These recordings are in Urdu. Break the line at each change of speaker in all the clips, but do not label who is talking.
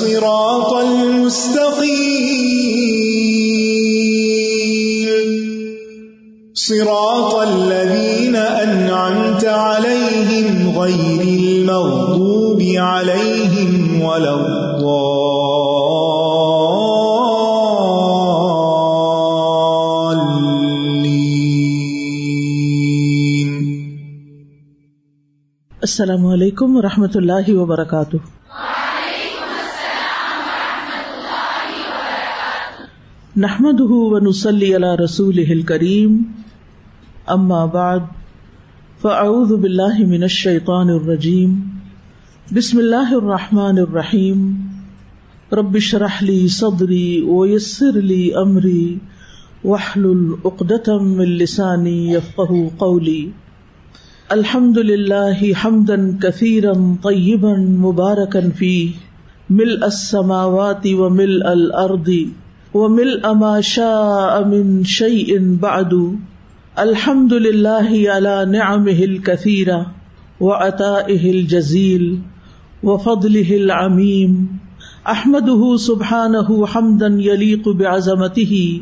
الصراط المستقيم. صراط الذين أنعمت عليهم غير المغضوب عليهم ولا الضالين.
السلام علیکم و رحمۃ اللہ وبرکاتہ نحمد ونسلی علی رسول کریم اما بعد فاعوذ باللہ من الشیطان الرجیم بسم اللہ الرحمن الرحیم رب اشرح لی صدری ویسر لی امری واحلل عقدة من لسانی یفقهوا قولی الحمد لله حمدا كثيرا طيبا مباركا فيه. ملء السماوات وملء الأرض وملء ما شاء من شيء بعد الحمد للہ علا نعم ہل کثیرہ و عطا اہل جزیل لله على نعمه الكثيرة وعطائه الجزيل وفضله العميم أحمده سبحانه حمدا يليق بعظمته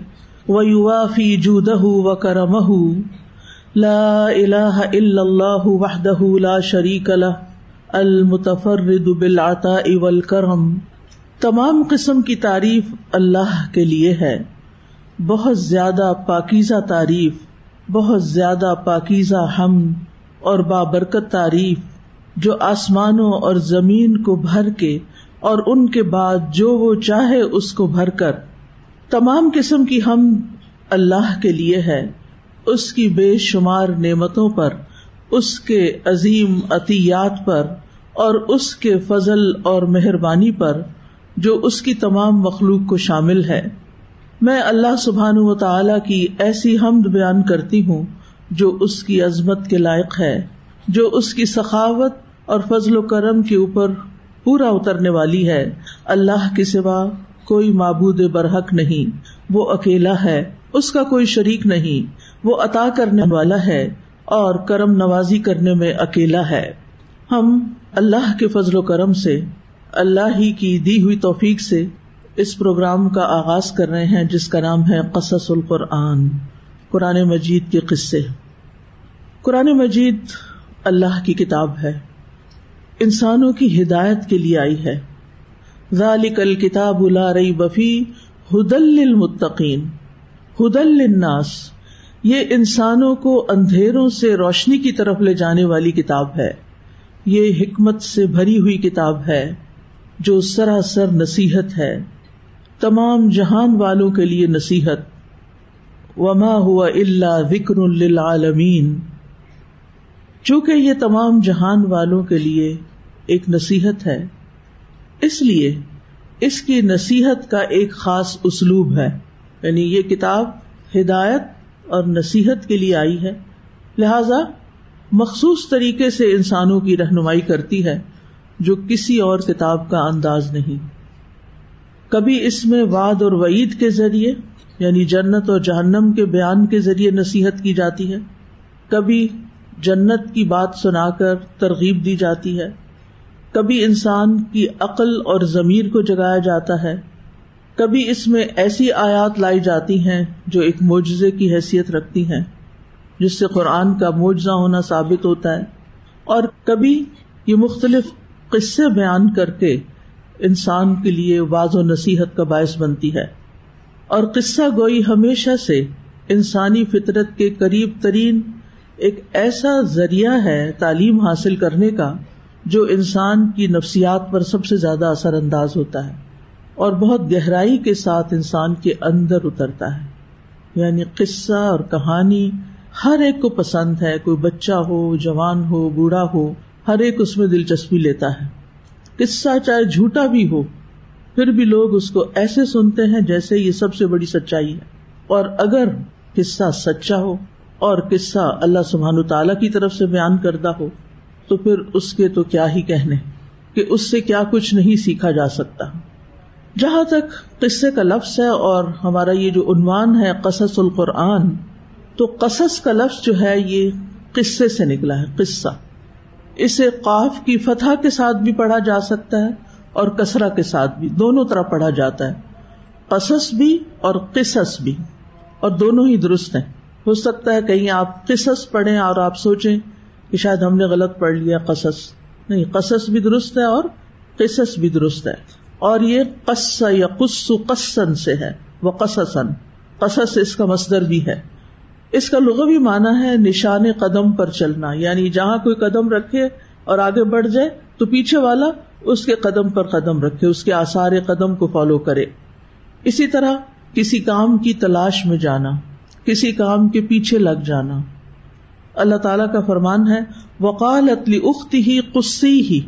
ويوافي جوده وكرمه لا الہ الا اللہ وحدہ لا شریک له المتفرد بالعطاء والکرم تمام قسم کی تعریف اللہ کے لیے ہے۔ بہت زیادہ پاکیزہ تعریف، بہت زیادہ پاکیزہ ہم اور بابرکت تعریف جو آسمانوں اور زمین کو بھر کے اور ان کے بعد جو وہ چاہے اس کو بھر کر۔ تمام قسم کی ہم اللہ کے لیے ہے۔ اس کی بے شمار نعمتوں پر، اس کے عظیم عطیات پر اور اس کے فضل اور مہربانی پر جو اس کی تمام مخلوق کو شامل ہے۔ میں اللہ سبحان و تعالی کی ایسی حمد بیان کرتی ہوں جو اس کی عظمت کے لائق ہے، جو اس کی سخاوت اور فضل و کرم کے اوپر پورا اترنے والی ہے۔ اللہ کے سوا کوئی معبود برحق نہیں، وہ اکیلا ہے، اس کا کوئی شریک نہیں۔ وہ عطا کرنے والا ہے اور کرم نوازی کرنے میں اکیلا ہے۔ ہم اللہ کے فضل و کرم سے اللہ ہی کی دی ہوئی توفیق سے اس پروگرام کا آغاز کر رہے ہیں، جس کا نام ہے قصص القرآن، قرآن مجید کے قصے۔ قرآن مجید اللہ کی کتاب ہے۔ انسانوں کی ہدایت کے لیے آئی ہے۔ ذالک الکتاب لا ریب فی ہدل للمتقین، ہدل للناس۔ یہ انسانوں کو اندھیروں سے روشنی کی طرف لے جانے والی کتاب ہے۔ یہ حکمت سے بھری ہوئی کتاب ہے۔ جو سراسر نصیحت ہے، تمام جہان والوں کے لیے نصیحت، وما ہوا اللہ ذکر للعالمین چونکہ یہ تمام جہان والوں کے لیے ایک نصیحت ہے، اس لیے اس کی نصیحت کا ایک خاص اسلوب ہے۔ یعنی یہ کتاب ہدایت اور نصیحت کے لیے آئی ہے۔ لہذا مخصوص طریقے سے انسانوں کی رہنمائی کرتی ہے۔ جو کسی اور کتاب کا انداز نہیں۔ کبھی اس میں واد اور وعید کے ذریعے یعنی جنت اور جہنم کے بیان کے ذریعے نصیحت کی جاتی ہے۔ کبھی جنت کی بات سنا کر ترغیب دی جاتی ہے۔ کبھی انسان کی عقل اور ضمیر کو جگایا جاتا ہے۔ کبھی اس میں ایسی آیات لائی جاتی ہیں جو ایک معجزے کی حیثیت رکھتی ہیں، جس سے قرآن کا معجزہ ہونا ثابت ہوتا ہے۔ اور کبھی یہ مختلف قصے بیان کر کے انسان کے لیے واض و نصیحت کا باعث بنتی ہے۔ اور قصہ گوئی ہمیشہ سے انسانی فطرت کے قریب ترین ایک ایسا ذریعہ ہے تعلیم حاصل کرنے کا جو انسان کی نفسیات پر سب سے زیادہ اثر انداز ہوتا ہے اور بہت گہرائی کے ساتھ انسان کے اندر اترتا ہے۔ یعنی قصہ اور کہانی ہر ایک کو پسند ہے، کوئی بچہ ہو، جوان ہو، بوڑھا ہو ہر ایک اس میں دلچسپی لیتا ہے۔ قصہ چاہے جھوٹا بھی ہو، پھر بھی لوگ اس کو ایسے سنتے ہیں جیسے یہ سب سے بڑی سچائی ہے۔ اور اگر قصہ سچا ہو اور قصہ اللہ سبحان تعالی کی طرف سے بیان کردہ ہو، تو پھر اس کے تو کیا ہی کہنے کہ اس سے کیا کچھ نہیں سیکھا جا سکتا۔ جہاں تک قصے کا لفظ ہے اور ہمارا یہ جو عنوان ہے قصص القرآن، تو قصص کا لفظ جو ہے یہ قصے سے نکلا ہے، قصہ۔ اسے قاف کی فتح کے ساتھ بھی پڑھا جا سکتا ہے اور کسرا کے ساتھ بھی، دونوں طرح پڑھا جاتا ہے۔ قصص بھی اور قصص بھی۔ اور دونوں ہی درست ہیں۔ ہو سکتا ہے کہیں آپ قصص پڑھیں اور آپ سوچیں کہ شاید ہم نے غلط پڑھ لیا قصص۔ نہیں، قصص بھی درست ہے اور قصص بھی درست ہے۔ اور یہ قص یا قص قصن سے ہے۔ وہ قصصن قصص اس کا مصدر بھی ہے۔ اس کا لغوی معنی ہے نشان قدم پر چلنا یعنی جہاں کوئی قدم رکھے اور آگے بڑھ جائے تو پیچھے والا اس کے قدم پر قدم رکھے، اس کے آسار قدم کو فالو کرے۔ اسی طرح کسی کام کی تلاش میں جانا، کسی کام کے پیچھے لگ جانا۔ اللہ تعالی کا فرمان ہے وقال اتلی اختی ہی قصی ہی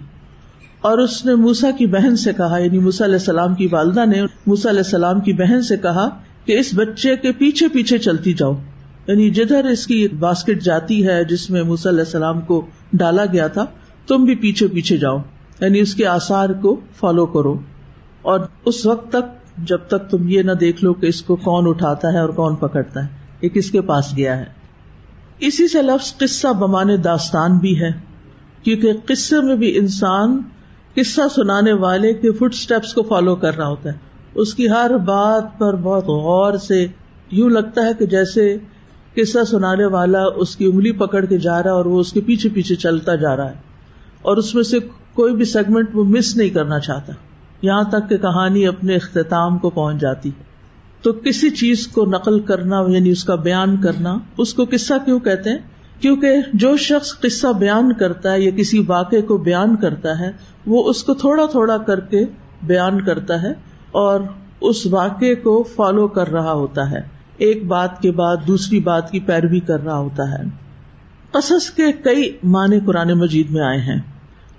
اور اس نے موسا کی بہن سے کہا یعنی موسا علیہ السلام کی والدہ نے موسا علیہ السلام کی بہن سے کہا کہ اس بچے کے پیچھے پیچھے چلتی جاؤ۔ یعنی جدھر اس کی باسکٹ جاتی ہے جس میں موسی علیہ السلام کو ڈالا گیا تھا، تم بھی پیچھے پیچھے جاؤ۔ یعنی اس کے آسار کو فالو کرو۔ اور اس وقت تک جب تک تم یہ نہ دیکھ لو کہ اس کو کون اٹھاتا ہے اور کون پکڑتا ہے، یہ کس کے پاس گیا ہے۔ اسی سے لفظ قصہ بمانے داستان بھی ہے، کیونکہ قصے میں بھی انسان قصہ سنانے والے کے فٹ اسٹیپس کو فالو کر رہا ہوتا ہے۔ اس کی ہر بات پر بہت غور سے یوں لگتا ہے کہ جیسے قصہ سنانے والا اس کی انگلی پکڑ کے جا رہا ہے اور وہ اس کے پیچھے پیچھے چلتا جا رہا ہے اور اس میں سے کوئی بھی سیگمنٹ وہ مس نہیں کرنا چاہتا۔ یہاں تک کہ کہانی اپنے اختتام کو پہنچ جاتی۔ تو کسی چیز کو نقل کرنا یعنی اس کا بیان کرنا، اس کو قصہ کیوں کہتے ہیں؟ کیونکہ جو شخص قصہ بیان کرتا ہے یا کسی واقعے کو بیان کرتا ہے، وہ اس کو تھوڑا تھوڑا کر کے بیان کرتا ہے اور اس واقعے کو فالو کر رہا ہوتا ہے۔ ایک بات کے بعد دوسری بات کی پیروی کر رہا ہوتا ہے۔ قصص کے کئی معنی قرآن مجید میں آئے ہیں۔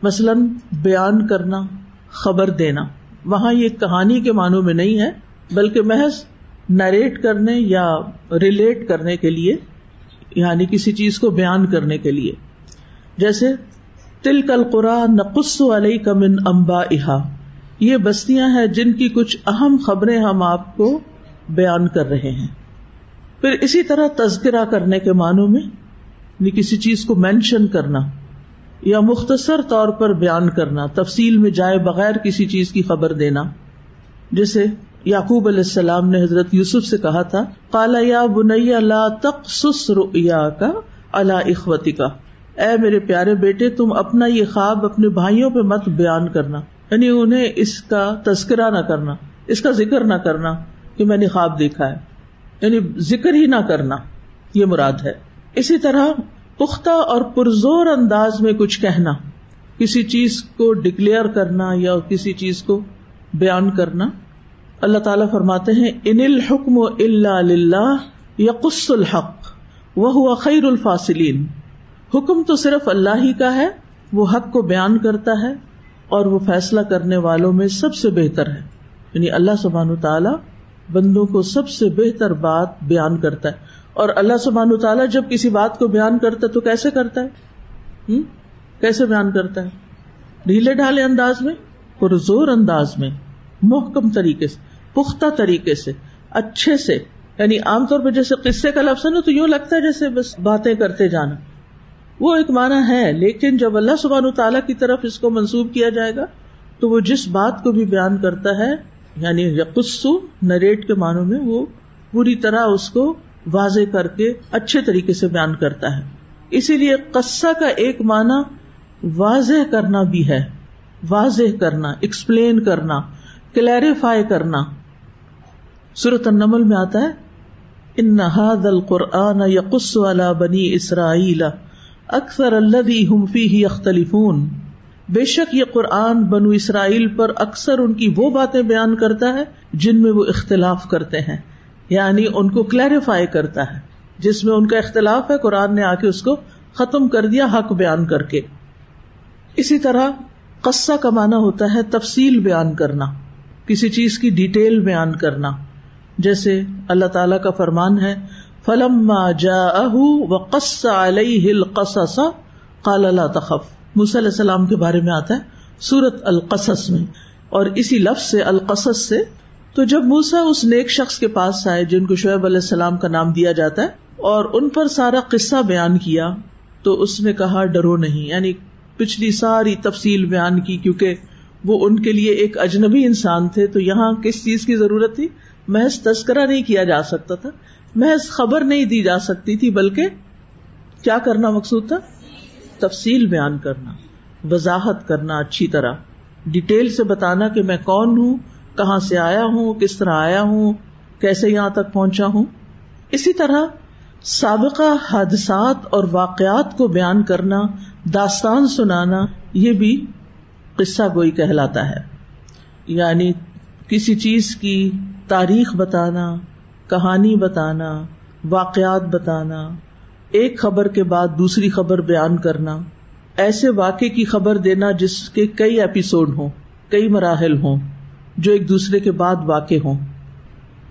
مثلاً بیان کرنا، خبر دینا۔ وہاں یہ کہانی کے معنوں میں نہیں ہے، بلکہ محض نریٹ کرنے یا ریلیٹ کرنے کے لیے یعنی کسی چیز کو بیان کرنے کے لیے۔ جیسے تل کل قرآن نقص علیہ کمن امبا احا یہ بستیاں ہیں جن کی کچھ اہم خبریں ہم آپ کو بیان کر رہے ہیں۔ پھر اسی طرح تذکرہ کرنے کے معنوں میں یعنی کسی چیز کو مینشن کرنا یا مختصر طور پر بیان کرنا، تفصیل میں جائے بغیر کسی چیز کی خبر دینا۔ جیسے یعقوب علیہ السلام نے حضرت یوسف سے کہا تھا کالا یا بنیا لا تقصص رؤیا کا اللہ اخوتی کا اے میرے پیارے بیٹے، تم اپنا یہ خواب اپنے بھائیوں پہ مت بیان کرنا۔ یعنی انہیں اس کا تذکرہ نہ کرنا، اس کا ذکر نہ کرنا کہ میں نے خواب دیکھا ہے۔ یعنی ذکر ہی نہ کرنا، یہ مراد ہے۔ اسی طرح پختہ اور پرزور انداز میں کچھ کہنا، کسی چیز کو ڈکلیئر کرنا یا کسی چیز کو بیان کرنا۔ اللہ تعالیٰ فرماتے ہیں، ان الحکم اللہ یقص الحق وہ ہوا خیر الفاصلین۔ حکم تو صرف اللہ ہی کا ہے، وہ حق کو بیان کرتا ہے اور وہ فیصلہ کرنے والوں میں سب سے بہتر ہے۔ یعنی اللہ سبحان تعالیٰ بندوں کو سب سے بہتر بات بیان کرتا ہے۔ اور اللہ سبحان تعالیٰ جب کسی بات کو بیان کرتا ہے تو کیسے کرتا ہے؟ کیسے بیان کرتا ہے؟ ڈھیلے ڈھالے انداز میں؟ پرزور انداز میں۔ محکم طریقے سے، پختہ طریقے سے، اچھے سے۔ یعنی عام طور پہ جیسے قصے کا لفظ ہے نا، تو یوں لگتا ہے جیسے بس باتیں کرتے جانا۔ وہ ایک معنی ہے، لیکن جب اللہ سبحان تعالیٰ کی طرف اس کو منسوب کیا جائے گا، تو وہ جس بات کو بھی بیان کرتا ہے یعنی یقصو نریٹ کے معنوں میں وہ پوری طرح اس کو واضح کر کے اچھے طریقے سے بیان کرتا ہے۔ اسی لیے قصہ کا ایک معنی واضح کرنا بھی ہے۔ واضح کرنا ایکسپلین کرنا کلیریفائی کرنا۔ صورت النمل میں آتا ہے، ان نہاد القرآن یقص والا بنی اسرائیل اکثر اللہ فی اختلفون بے شک یہ قرآن بنو اسرائیل پر اکثر ان کی وہ باتیں بیان کرتا ہے جن میں وہ اختلاف کرتے ہیں یعنی ان کو کلیریفائی کرتا ہے۔ جس میں ان کا اختلاف ہے، قرآن نے آ کے اس کو ختم کر دیا، حق بیان کر کے۔ اسی طرح قصہ کا معنی ہوتا ہے تفصیل بیان کرنا، کسی چیز کی ڈیٹیل بیان کرنا۔ جیسے اللہ تعالی کا فرمان ہے فلم قال لا تخف۔ علیہ السلام کے بارے میں آتا ہے، سورت القصص میں۔ اور اسی لفظ سے القصص سے، تو جب موسا اس نیک شخص کے پاس آئے جن کو شعیب علیہ السلام کا نام دیا جاتا ہے، اور ان پر سارا قصہ بیان کیا، تو اس نے کہا، ڈرو نہیں۔ یعنی پچھلی ساری تفصیل بیان کی، کیونکہ وہ ان کے لیے ایک اجنبی انسان تھے، تو یہاں کس چیز کی ضرورت تھی؟ محض تذکرہ نہیں کیا جا سکتا تھا، محض خبر نہیں دی جا سکتی تھی، بلکہ کیا کرنا مقصود تھا؟ تفصیل بیان کرنا، وضاحت کرنا اچھی طرح، ڈیٹیل سے بتانا کہ میں کون ہوں، کہاں سے آیا ہوں، کس طرح آیا ہوں، کیسے یہاں تک پہنچا ہوں۔ اسی طرح سابقہ حادثات اور واقعات کو بیان کرنا، داستان سنانا، یہ بھی قصہ گوئی کہلاتا ہے۔ یعنی کسی چیز کی تاریخ بتانا، کہانی بتانا، واقعات بتانا۔ ایک خبر کے بعد دوسری خبر بیان کرنا، ایسے واقع کی خبر دینا جس کے کئی ایپیسوڈ ہوں، کئی مراحل ہوں، جو ایک دوسرے کے بعد واقع ہوں۔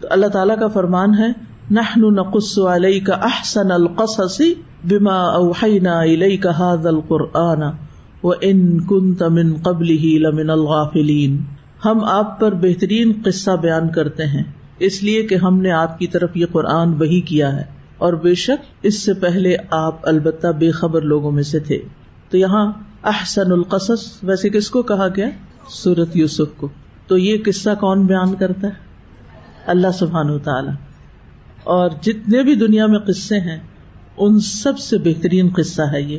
تو اللہ تعالی کا فرمان ہے، نحن نقص عليك احسن القصص بما اوحينا اليك هذا القرآن وان كنت من قبله لمن الغافلين ہم آپ پر بہترین قصہ بیان کرتے ہیں، اس لیے کہ ہم نے آپ کی طرف یہ قرآن وہی کیا ہے۔ اور بے شک اس سے پہلے آپ البتہ بے خبر لوگوں میں سے تھے۔ تو یہاں احسن القصص، ویسے کس کو کہا گیا؟ سورت یوسف کو۔ تو یہ قصہ کون بیان کرتا ہے؟ اللہ سبحان و تعالی اور جتنے بھی دنیا میں قصے ہیں، ان سب سے بہترین قصہ ہے یہ۔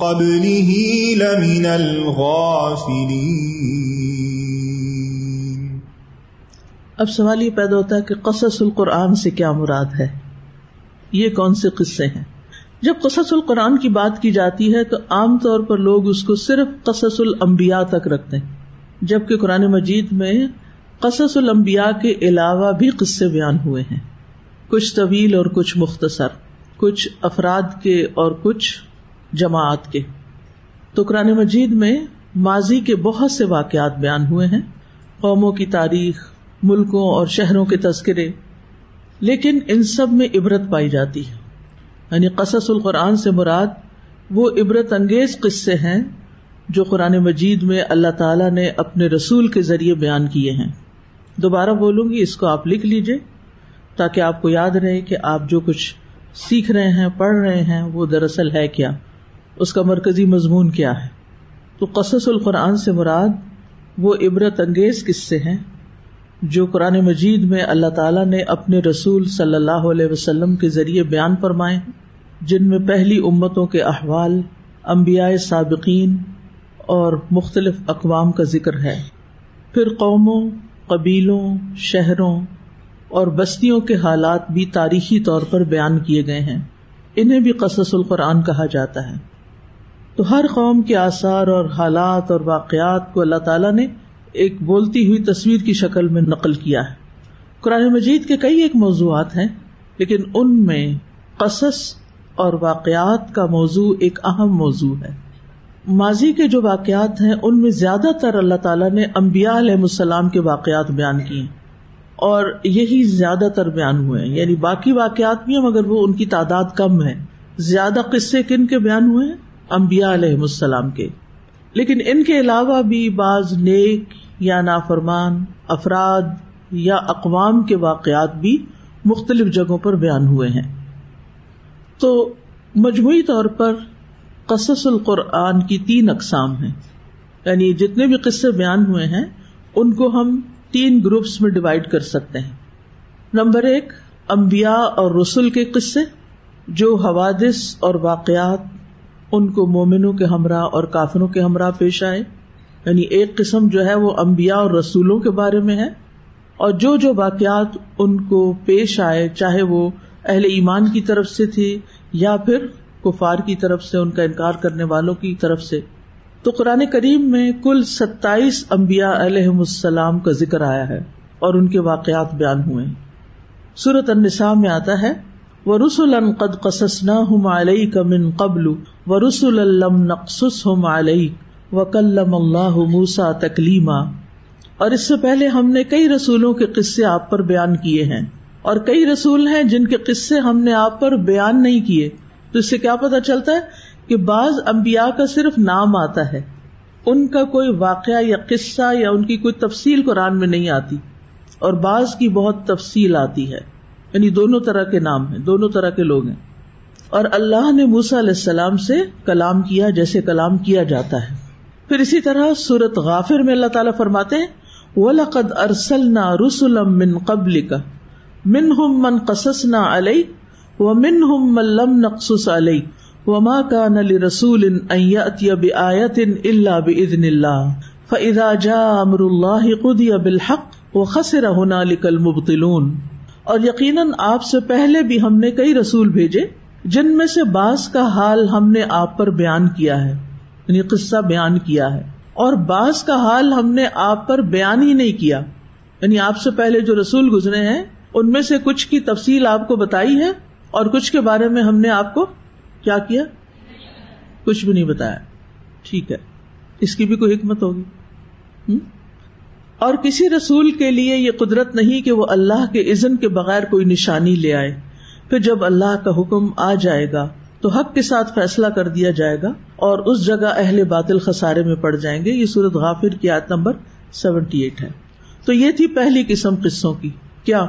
قبله لمن الغافلين.
اب سوال یہ پیدا ہوتا ہے کہ قصص القرآن سے کیا مراد ہے؟ یہ کون سے قصے ہیں؟ جب قصص القرآن کی بات کی جاتی ہے تو عام طور پر لوگ اس کو صرف قصص الانبیاء تک رکھتے ہیں، جبکہ قرآن مجید میں قصص الانبیاء کے علاوہ بھی قصے بیان ہوئے ہیں۔ کچھ طویل اور کچھ مختصر، کچھ افراد کے اور کچھ جماعت کے۔ تو قرآن مجید میں ماضی کے بہت سے واقعات بیان ہوئے ہیں۔ قوموں کی تاریخ، ملکوں اور شہروں کے تذکرے۔ لیکن ان سب میں عبرت پائی جاتی ہے۔ یعنی قصص القرآن سے مراد وہ عبرت انگیز قصے ہیں جو قرآن مجید میں اللہ تعالیٰ نے اپنے رسول کے ذریعے بیان کیے ہیں۔ دوبارہ بولوں گی، اس کو آپ لکھ لیجیے تاکہ آپ کو یاد رہے کہ آپ جو کچھ سیکھ رہے ہیں، پڑھ رہے ہیں، وہ دراصل ہے کیا۔ اس کا مرکزی مضمون کیا ہے؟ تو قصص القرآن سے مراد وہ عبرت انگیز قصے ہیں جو قرآن مجید میں اللہ تعالیٰ نے اپنے رسول صلی اللہ علیہ وسلم کے ذریعے بیان فرمائے، جن میں پہلی امتوں کے احوال امبیا سابقین اور مختلف اقوام کا ذکر ہے۔ پھر قوموں، قبیلوں، شہروں اور بستیوں کے حالات بھی تاریخی طور پر بیان کیے گئے ہیں۔ انہیں بھی قصص القرآن کہا جاتا ہے۔ تو ہر قوم کے آثار اور حالات اور واقعات کو اللہ تعالیٰ نے ایک بولتی ہوئی تصویر کی شکل میں نقل کیا ہے۔ قرآن مجید کے کئی ایک موضوعات ہیں، لیکن ان میں قصص اور واقعات کا موضوع ایک اہم موضوع ہے۔ ماضی کے جو واقعات ہیں، ان میں زیادہ تر اللہ تعالیٰ نے امبیا علیہ السلام کے واقعات بیان کیے۔ اور یہی زیادہ تر بیان ہوئے ہیں۔ یعنی باقی واقعات بھی ہیں، مگر وہ ان کی تعداد کم ہے۔ زیادہ قصے کن کے بیان ہوئے ہیں؟ امبیا علیہ السلام کے۔ لیکن ان کے علاوہ بھی بعض نیک یا نافرمان، افراد یا اقوام کے واقعات بھی مختلف جگہوں پر بیان ہوئے ہیں۔ تو مجموعی طور پر قصص القرآن کی تین اقسام ہیں۔ یعنی جتنے بھی قصے بیان ہوئے ہیں، ان کو ہم تین گروپس میں ڈیوائڈ کر سکتے ہیں۔ نمبر ایک امبیا اور رسول کے قصے، جو حوادث اور واقعات ان کو مومنوں کے ہمراہ اور کافروں کے ہمراہ پیش آئے۔ یعنی ایک قسم جو ہے وہ امبیا اور رسولوں کے بارے میں ہے۔ اور جو جو واقعات ان کو پیش آئے، چاہے وہ اہل ایمان کی طرف سے تھی یا پھر کفار کی طرف سے، ان کا انکار کرنے والوں کی طرف سے۔ تو قرآن کریم میں کل ستائیس امبیا علیہ السلام کا ذکر آیا ہے اور ان کے واقعات بیان ہوئے۔ سورت النساء میں آتا ہے وہ رسول قد قصص ہم علیہ کا من قبل و رسول الم نقص ہم علیہ و اللہ موسا تکلیما اور اس سے پہلے ہم نے کئی رسولوں کے قصے آپ پر بیان کیے ہیں اور کئی رسول ہیں جن کے قصے ہم نے آپ پر بیان نہیں کیے تو اس سے کیا پتا چلتا ہے کہ بعض امبیا کا صرف نام آتا ہے ان کا کوئی واقعہ یا قصہ یا ان کی کوئی تفصیل قرآن میں نہیں آتی اور بعض کی بہت تفصیل آتی ہے یعنی دونوں طرح کے نام ہیں، دونوں طرح کے لوگ ہیں۔ اور اللہ نے موسا علیہ السلام سے کلام کیا جیسے کلام کیا جاتا ہے۔ پھر اسی طرح سورت غافر میں اللہ تعالیٰ فرماتے ہیں، وَلَقَدْ أَرْسَلْنَا رُسُلًا مِّن قَبْلِكَ مِنْهُمْ مَنْ قَصَصْنَا عَلَيْكَ وَمِنْهُمْ مَنْ لَمْ نَقْصُصْ عَلَيْكَ وَمَا كَانَ لِرَسُولٍ أَن يَأْتِيَ بِآيَةٍ إِلَّا بِإِذْنِ اللَّهِ۔ فَإِذَا جَاءَ أَمْرُ اللَّهِ قُضِيَ بِالْحَقِّ وَخَسِرَ هُنَالِكَ الْمُبْطِلُونَ۔ اور یقیناً آپ سے پہلے بھی ہم نے کئی رسول بھیجے جن میں سے بعض کا حال ہم نے آپ پر بیان کیا ہے یعنی قصہ بیان کیا ہے، اور بعض کا حال ہم نے آپ پر بیان ہی نہیں کیا۔ یعنی آپ سے پہلے جو رسول گزرے ہیں، ان میں سے کچھ کی تفصیل آپ کو بتائی ہے، اور کچھ کے بارے میں ہم نے آپ کو کیا کیا؟ کچھ بھی نہیں بتایا۔ ٹھیک ہے۔ اس کی بھی کوئی حکمت ہوگی۔ اور کسی رسول کے لیے یہ قدرت نہیں کہ وہ اللہ کے عزن کے بغیر کوئی نشانی لے آئے۔ پھر جب اللہ کا حکم آ جائے گا، تو حق کے ساتھ فیصلہ کر دیا جائے گا اور اس جگہ اہل باطل خسارے میں پڑ جائیں گے۔ یہ سورت غافر کی آیت نمبر سیونٹی ایٹ ہے۔ تو یہ تھی پہلی قسم قصوں کی۔ کیا؟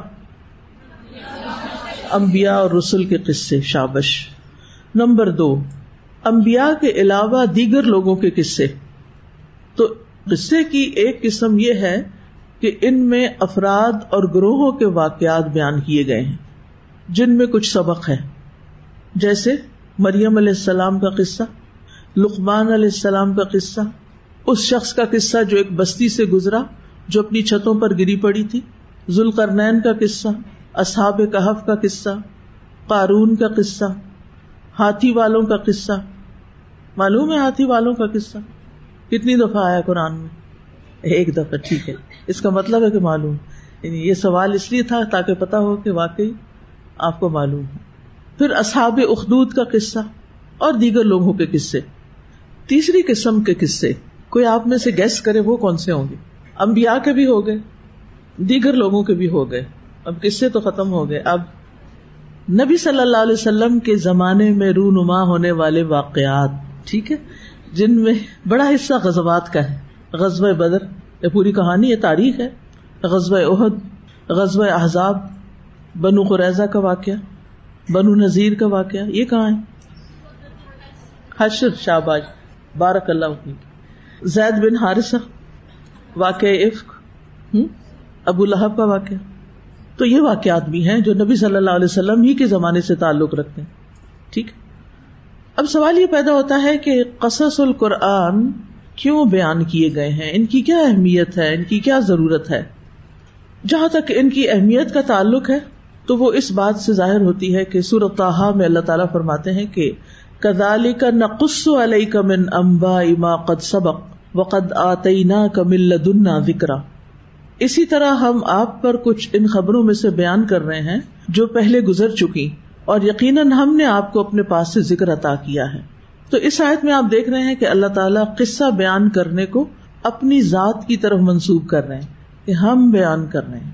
امبیا اور رسول کے قصے، شابش۔ نمبر دو امبیا کے علاوہ دیگر لوگوں کے قصے۔ تو قصے کی ایک قسم یہ ہے کہ ان میں افراد اور گروہوں کے واقعات بیان کیے گئے ہیں، جن میں کچھ سبق ہے۔ جیسے مریم علیہ السلام کا قصہ، لقمان علیہ السلام کا قصہ، اس شخص کا قصہ جو ایک بستی سے گزرا، جو اپنی چھتوں پر گری پڑی تھی۔ ذوالقرنین کا قصہ، اصحاب کہف کا قصہ، قارون کا قصہ، ہاتھی والوں کا قصہ۔ معلوم ہے ہاتھی والوں کا قصہ؟ کتنی دفعہ آیا قرآن میں؟ ایک دفعہ، ٹھیک ہے۔ اس کا مطلب ہے کہ معلوم۔ یعنی یہ سوال اس لیے تھا تاکہ پتا ہو کہ واقعی آپ کو معلوم ہے پھر اصحاب اخدود کا قصہ اور دیگر لوگوں کے قصے۔ تیسری قسم کے قصے، کوئی آپ میں سے گیس کرے وہ کون سے ہوں گے؟ امبیا کے بھی ہو گئے، دیگر لوگوں کے بھی ہو گئے۔ اب قصے تو ختم ہو گئے۔ اب نبی صلی اللہ علیہ وسلم کے زمانے میں رونما ہونے والے واقعات، ٹھیک ہے؟ جن میں بڑا حصہ غزوات کا ہے۔ غزب بدر، یہ پوری کہانی، یہ تاریخ ہے۔ غزب عہد غزب احزاب، بنو قریضہ کا واقعہ، بنو نذیر کا واقعہ، یہ کہاں ہے؟ حشر شہباز، بارک اللہ زید بن حارثہ واقع عفق ابو لہب کا واقعہ۔ تو یہ واقعات بھی ہیں جو نبی صلی اللہ علیہ وسلم ہی کے زمانے سے تعلق رکھتے ہیں۔ ٹھیک ہے؟ اب سوال یہ پیدا ہوتا ہے کہ قصص القرآن کیوں بیان کیے گئے ہیں؟ ان کی کیا اہمیت ہے؟ ان کی کیا ضرورت ہے؟ جہاں تک ان کی اہمیت کا تعلق ہے، تو وہ اس بات سے ظاہر ہوتی ہے کہ سورت میں اللہ تعالیٰ فرماتے ہیں کہ کدالی کا نقص علیہ کا من امبا اما قد سبق وقد آتینا کا ملدنا وکرا اسی طرح ہم آپ پر کچھ ان خبروں میں سے بیان کر رہے ہیں جو پہلے گزر چکی۔ اور یقیناً ہم نے آپ کو اپنے پاس سے ذکر عطا کیا ہے۔ تو اس آیت میں آپ دیکھ رہے ہیں کہ اللہ تعالیٰ قصہ بیان کرنے کو اپنی ذات کی طرف منسوب کر رہے ہیں، کہ ہم بیان کر رہے ہیں۔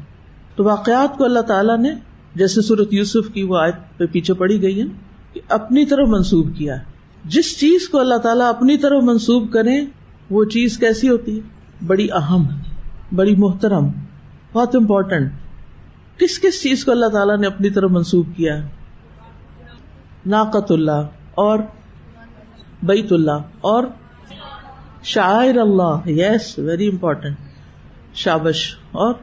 تو واقعات کو اللہ تعالیٰ نے، جیسے صورت یوسف کی وہ آیت پہ پیچھے پڑی گئی ہے، کہ اپنی طرف منسوب کیا ہے۔ جس چیز کو اللہ تعالیٰ اپنی طرف منسوب کرے وہ چیز کیسی ہوتی ہے؟ بڑی اہم، بڑی محترم، بہت امپورٹنٹ کس کس چیز کو اللہ تعالیٰ نے اپنی طرف منسوب کیا ہے؟ ناقت اللہ اور بیت اللہ اور شاعر اللہ۔ یس ویری امپورٹینٹ شابش اور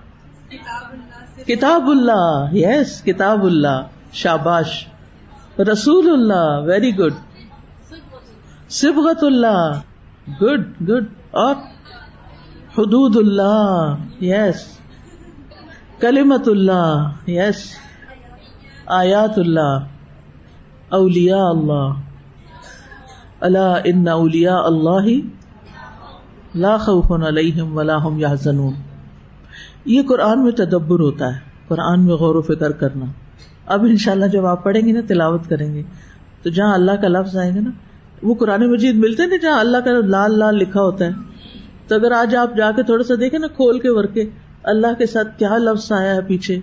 کتاب اللہ یس کتاب اللہ شاباش۔ رسول اللہ ویری گڈ سبغت اللہ گڈ گڈ اور حدود اللہ یس کلیمت اللہ یس آیات اللہ اولیاء اللہ۔ اللہ ان اولیاء اللہ لا خوف علیہم ولا هم يحزنون یہ قرآن میں تدبر ہوتا ہے، قرآن میں غور و فکر کرنا۔ اب انشاءاللہ جب آپ پڑھیں گے نا، تلاوت کریں گے۔ تو جہاں اللہ کا لفظ آئے گا نا، وہ قرآن مجید ملتے نا جہاں اللہ کا لال لال لکھا ہوتا ہے۔ تو اگر آج آپ جا کے تھوڑا سا دیکھیں نا، کھول کے ورکے، اللہ کے ساتھ کیا لفظ آیا ہے پیچھے۔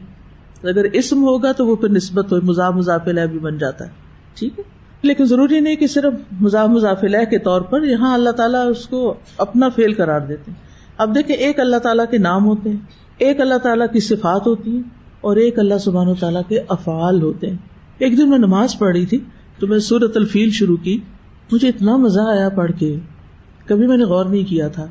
اگر اسم ہوگا تو وہ پھر نسبت ہو مزاح مضافل بھی بن جاتا ہے۔ ٹھیک ہے؟ لیکن ضروری نہیں کہ صرف مزاح مضافل کے طور پر یہاں اللہ تعالیٰ اس کو اپنا فیل قرار دیتے ہیں۔ اب دیکھیں، ایک اللہ تعالیٰ کے نام ہوتے ہیں، ایک اللہ تعالیٰ کی صفات ہوتی ہیں اور ایک اللہ سبحان و تعالیٰ کے افعال ہوتے ہیں۔ ایک دن میں نماز پڑھ رہی تھی تو میں سورت الفیل شروع کی۔ مجھے اتنا مزہ آیا پڑھ کے۔ کبھی میں نے غور نہیں کیا تھا۔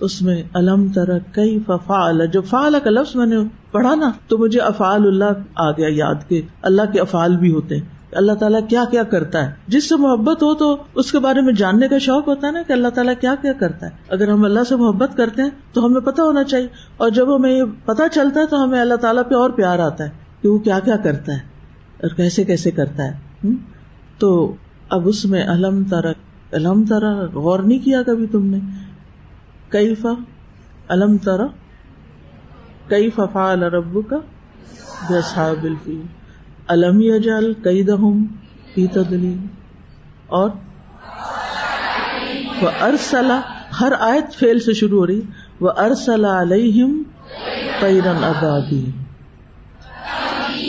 اس میں الم تر کئی ففال جو فعال کا لفظ میں نے پڑھا نا، تو مجھے افعال اللہ آ گیا یاد کے، اللہ کے افعال بھی ہوتے ہیں۔ اللہ تعالیٰ کیا کیا کرتا ہے؟ جس سے محبت ہو تو اس کے بارے میں جاننے کا شوق ہوتا ہے نا کہ اللہ تعالیٰ کیا کیا کرتا ہے۔ اگر ہم اللہ سے محبت کرتے ہیں تو ہمیں پتا ہونا چاہیے۔ اور جب ہمیں یہ پتا چلتا ہے تو ہمیں اللہ تعالیٰ پہ اور پیار آتا ہے کہ وہ کیا کیا کرتا ہے اور کیسے کیسے کرتا ہے۔ تو اب اس میں الم ترک الم ترا غور نہیں کیا کبھی تم نے؟ کیفا الم ترا کئی ففا ربو کا بالفی الم یجال کئی دہم فی تدلی اور وہ ارسلا ہر آیت فیل سے شروع ہو رہی وہ ارسلا علیہم پیرن ابادی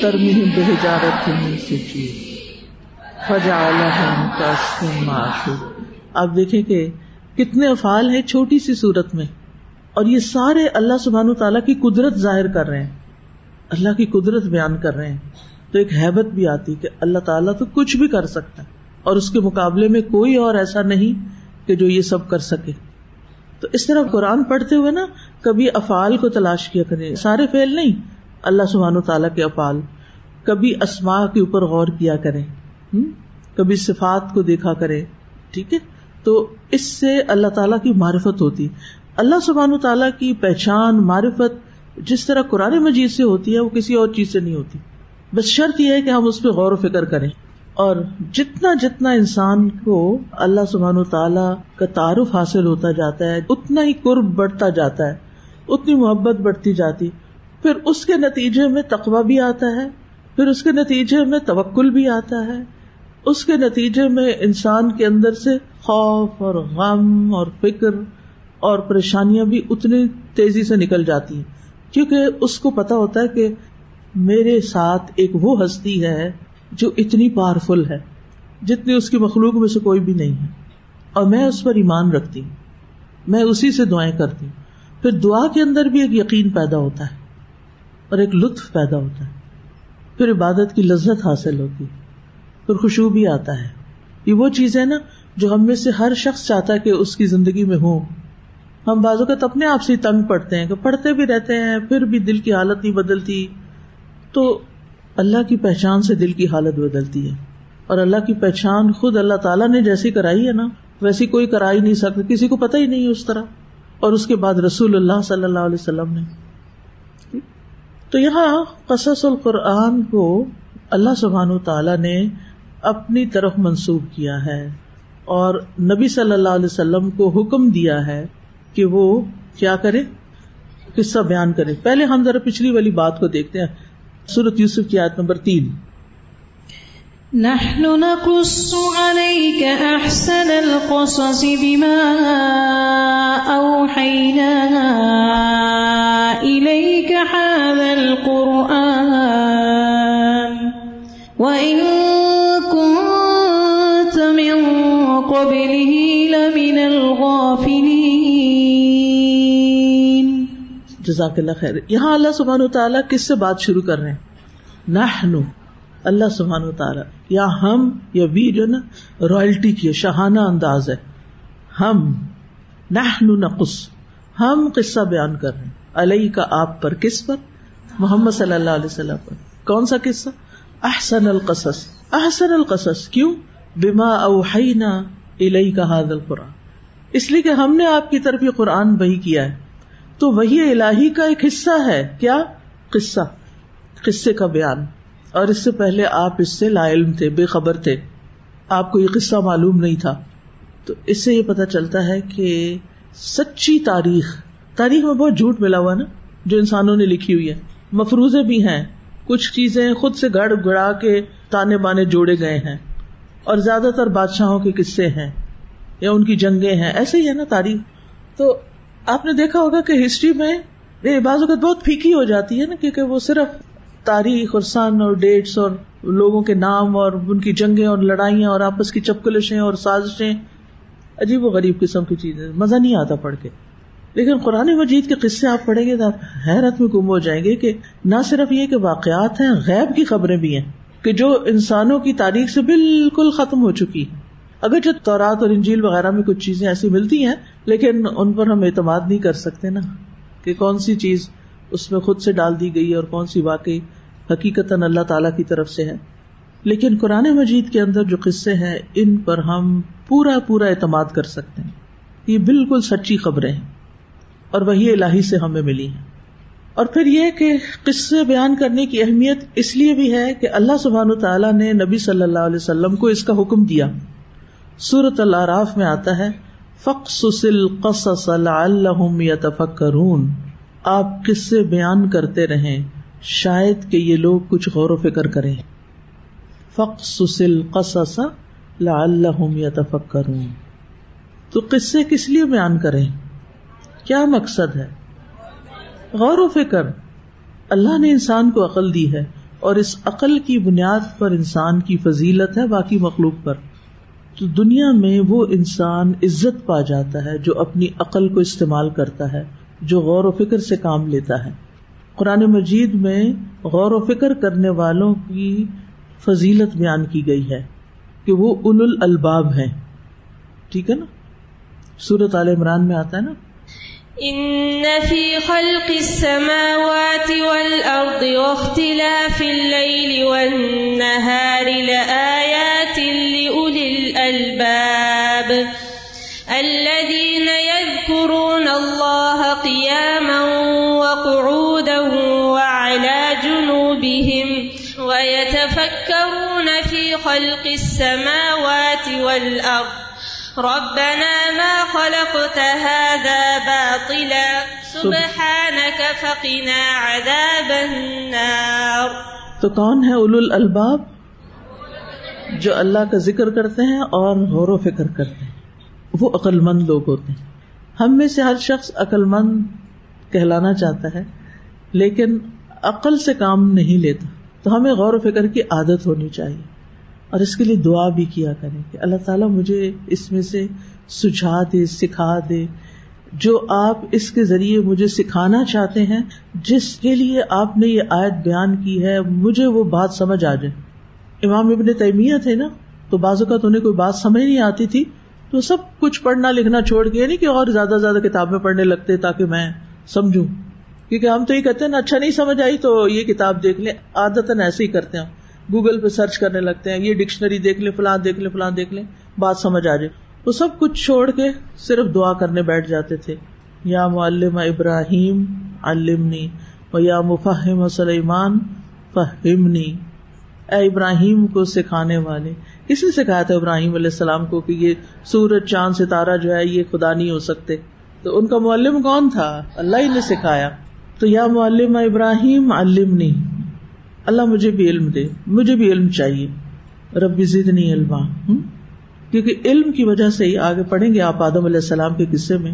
ترمیم بہجارت سچی فجا کا آپ دیکھیں کہ کتنے افعال ہیں چھوٹی سی صورت میں۔ اور یہ سارے اللہ سبحان تعالیٰ کی قدرت ظاہر کر رہے ہیں۔ اللہ کی قدرت بیان کر رہے ہیں۔ تو ایک حیبت بھی آتی کہ اللہ تعالیٰ تو کچھ بھی کر سکتا ہے اور اس کے مقابلے میں کوئی اور ایسا نہیں کہ جو یہ سب کر سکے۔ تو اس طرح قرآن پڑھتے ہوئے نا کبھی افعال کو تلاش کیا کرے سارے فیل نہیں، اللہ سبحان و تعالیٰ کے افعال۔ کبھی اسما کے اوپر غور کیا کرے کبھی صفات کو دیکھا کرے ٹھیک ہے؟ تو اس سے اللہ تعالیٰ کی معرفت ہوتی۔ اللہ سبحان و تعالیٰ کی پہچان، معرفت جس طرح قرآن مجید سے ہوتی ہے، وہ کسی اور چیز سے نہیں ہوتی۔ بس شرط یہ ہے کہ ہم اس پہ غور و فکر کریں اور جتنا جتنا انسان کو اللہ سبحان و تعالی کا تعارف حاصل ہوتا جاتا ہے، اتنا ہی قرب بڑھتا جاتا ہے، اتنی محبت بڑھتی جاتی۔ پھر اس کے نتیجے میں تقوا بھی آتا ہے، پھر اس کے نتیجے میں توکل بھی آتا ہے۔ اس کے نتیجے میں انسان کے اندر سے خوف اور غم اور فکر اور پریشانیاں بھی اتنی تیزی سے نکل جاتی ہیں۔ کیونکہ اس کو پتا ہوتا ہے کہ میرے ساتھ ایک وہ ہستی ہے جو اتنی پاورفل ہے، جتنی اس کی مخلوق میں سے کوئی بھی نہیں ہے۔ اور میں اس پر ایمان رکھتی ہوں۔ میں اسی سے دعائیں کرتی ہوں۔ پھر دعا کے اندر بھی ایک یقین پیدا ہوتا ہے اور ایک لطف پیدا ہوتا ہے۔ پھر عبادت کی لذت حاصل ہوتی پھر خوشبو بھی آتا ہے۔ یہ وہ چیز ہے نا جو ہم میں سے ہر شخص چاہتا ہے کہ اس کی زندگی میں ہو ہم بازو کا تو اپنے آپ سے تنگ پڑتے ہیں، کہ پڑھتے بھی رہتے ہیں، پھر بھی دل کی حالت نہیں بدلتی۔ تو اللہ کی پہچان سے دل کی حالت بدلتی ہے۔ اور اللہ کی پہچان خود اللہ تعالیٰ نے جیسی کرائی ہے نا، ویسی کوئی کرا ہی نہیں سکتا کسی کو پتا ہی نہیں اس طرح۔ اور اس کے بعد رسول اللہ صلی اللہ علیہ وسلم نے۔ تو یہاں قصص القرآن کو اللہ سبحان و تعالی نے اپنی طرف منسوخ کیا ہے۔ اور نبی صلی اللہ علیہ وسلم کو حکم دیا ہے کہ وہ کیا کرے؟ قصہ بیان کرے۔ پہلے ہم ذرا پچھلی والی بات کو دیکھتے ہیں۔ سورت یوسف کی آیت نمبر تین۔
نحن نقص عليك أحسن القصص بما أوحينا إليك هذا القرآن، وإن
جزاک اللہ خیر. یہاں اللہ سبحان و تعالیٰ کس سے بات شروع کر رہے ہیں؟ نہ اللہ سبحان و تعالیٰ یا ہم یا وی جو نا رائلٹی کی شہانہ انداز ہے. ہم. نہ نقص. ہم قصہ بیان کر رہے ہیں. علیہ کا آپ پر کس پر؟ محمد صلی اللہ علیہ وسلم پر. کون سا قصہ؟ احسن القصص. احسن القصص. کیوں؟ بما اوحینا الی کا حاد اس لیے کہ ہم نے آپ کی طرف یہ قرآن وہی کیا ہے. تو وہی الہی کا ایک حصہ ہے۔ کیا؟ قصہ۔ قصے کا بیان۔ اور اس سے پہلے آپ اس سے لا علم تھے، بے خبر تھے۔ آپ کو یہ قصہ معلوم نہیں تھا۔ تو اس سے یہ پتا چلتا ہے کہ سچی تاریخ تاریخ میں بہت جھوٹ ملا ہوا نا، جو انسانوں نے لکھی ہوئی ہے۔ مفروضے بھی ہیں۔ کچھ چیزیں خود سے گڑ گڑا کے تانے بانے جوڑے گئے ہیں۔ اور زیادہ تر بادشاہوں کے قصے ہیں۔ یا ان کی جنگیں ہیں۔ ایسے ہی ہے نا تاریخ۔ تو آپ نے دیکھا ہوگا کہ ہسٹری میں بعض اوقات بہت پھیکی ہو جاتی ہے نا، کیونکہ وہ صرف تاریخ اور سن اور ڈیٹس اور لوگوں کے نام اور ان کی جنگیں اور لڑائیاں اور آپس کی چپکلشیں اور سازشیں، عجیب و غریب قسم کی چیزیں، مزہ نہیں آتا پڑھ کے۔ لیکن قرآن مجید کے قصے آپ پڑھیں گے تو آپ حیرت میں گم ہو جائیں گے کہ نہ صرف یہ کہ واقعات ہیں، غیب کی خبریں بھی ہیں کہ جو انسانوں کی تاریخ سے بالکل ختم ہو چکی ہے اگر جو تورات اور انجیل وغیرہ میں کچھ چیزیں ایسی ملتی ہیں، لیکن ان پر ہم اعتماد نہیں کر سکتے نا کہ کون سی چیز اس میں خود سے ڈال دی گئی اور کون سی واقعی حقیقت اللہ تعالی کی طرف سے ہے۔ لیکن قرآن مجید کے اندر جو قصے ہیں، ان پر ہم پورا پورا اعتماد کر سکتے ہیں۔ یہ بالکل سچی خبریں ہیں اور وہی الہی سے ہمیں ملی ہیں۔ اور پھر یہ کہ قصے بیان کرنے کی اہمیت اس لیے بھی ہے کہ اللہ سبحان تعالیٰ نے نبی صلی اللہ علیہ وسلم کو اس کا حکم دیا۔ سورت العراف میں آتا ہے قصص لعلهم يتفکرون۔ آپ قصے بیان کرتے رہیں؟ شاید کہ یہ لوگ کچھ غور و فکر کریں۔ القصص لعلهم يتفکرون۔ تو قصے کس لیے بیان کریں؟ کیا مقصد ہے؟ غور و فکر۔ اللہ نے انسان کو عقل دی ہے اور اس عقل کی بنیاد پر انسان کی فضیلت ہے، باقی مخلوق پر۔ تو دنیا میں وہ انسان عزت پا جاتا ہے جو اپنی عقل کو استعمال کرتا ہے، جو غور و فکر سے کام لیتا ہے۔ قرآن مجید میں غور و فکر کرنے والوں کی فضیلت بیان کی گئی ہے کہ وہ ال الباب ہیں۔ ٹھیک ہے نا؟ سورت عال عمران میں آتا ہے نا؟
ان في خلق السماوات والارض واختلاف الليل والنهار لآيات لأولي الالباب الذين يذكرون الله قياما وقعودا وعلى جنوبهم ويتفكرون في خلق السماوات والارض ربنا ما خلقت هذا باطلا سبحانك فقنا عذاب النار
تو کون ہے اولو الالباب؟ جو اللہ کا ذکر کرتے ہیں اور غور و فکر کرتے ہیں۔ وہ عقل مند لوگ ہوتے ہیں۔ ہم میں سے ہر شخص عقل مند کہلانا چاہتا ہے، لیکن عقل سے کام نہیں لیتا۔ تو ہمیں غور و فکر کی عادت ہونی چاہیے۔ اور اس کے لیے دعا بھی کیا کریں کہ اللہ تعالیٰ مجھے اس میں سے سجھا دے، سکھا دے۔ جو آپ اس کے ذریعے مجھے سکھانا چاہتے ہیں، جس کے لیے آپ نے یہ آیت بیان کی ہے، مجھے وہ بات سمجھ آ جائے۔ امام ابن تیمیہ تھے نا، تو بازو کا تو انہیں کوئی بات سمجھ نہیں آتی تھی، تو سب کچھ پڑھنا لکھنا چھوڑ کے نہیں کہ اور زیادہ زیادہ کتابیں پڑھنے لگتے تاکہ میں سمجھوں۔ کیونکہ ہم تو یہ کہتے ہیں نا اچھا نہیں سمجھ آئی تو یہ کتاب دیکھ لیں۔ عادت ایسے ہی کرتے ہیں۔ گوگل پہ سرچ کرنے لگتے ہیں، یہ ڈکشنری دیکھ لیں، فلاں دیکھ لیں، فلاں دیکھ لیں، بات سمجھ آ جائے۔ وہ سب کچھ چھوڑ کے صرف دعا کرنے بیٹھ جاتے تھے۔ یا معلم ابراہیم علمنی و یا مفہم سلیمان فہمنی۔ اے ابراہیم کو سکھانے والے۔ کس نے سکھایا تھا ابراہیم علیہ السلام کو کہ یہ سورج، چاند، ستارہ جو ہے، یہ خدا نہیں ہو سکتے۔ تو ان کا معلم کون تھا؟ اللہ ہی نے سکھایا۔ تو یا معلم ابراہیم، علمنی۔ اللہ مجھے بھی علم دے، مجھے بھی علم چاہیے۔ ربی زدنی علما۔ کیونکہ علم کی وجہ سے ہی آگے پڑھیں گے آپ آدم علیہ السلام کے قصے میں۔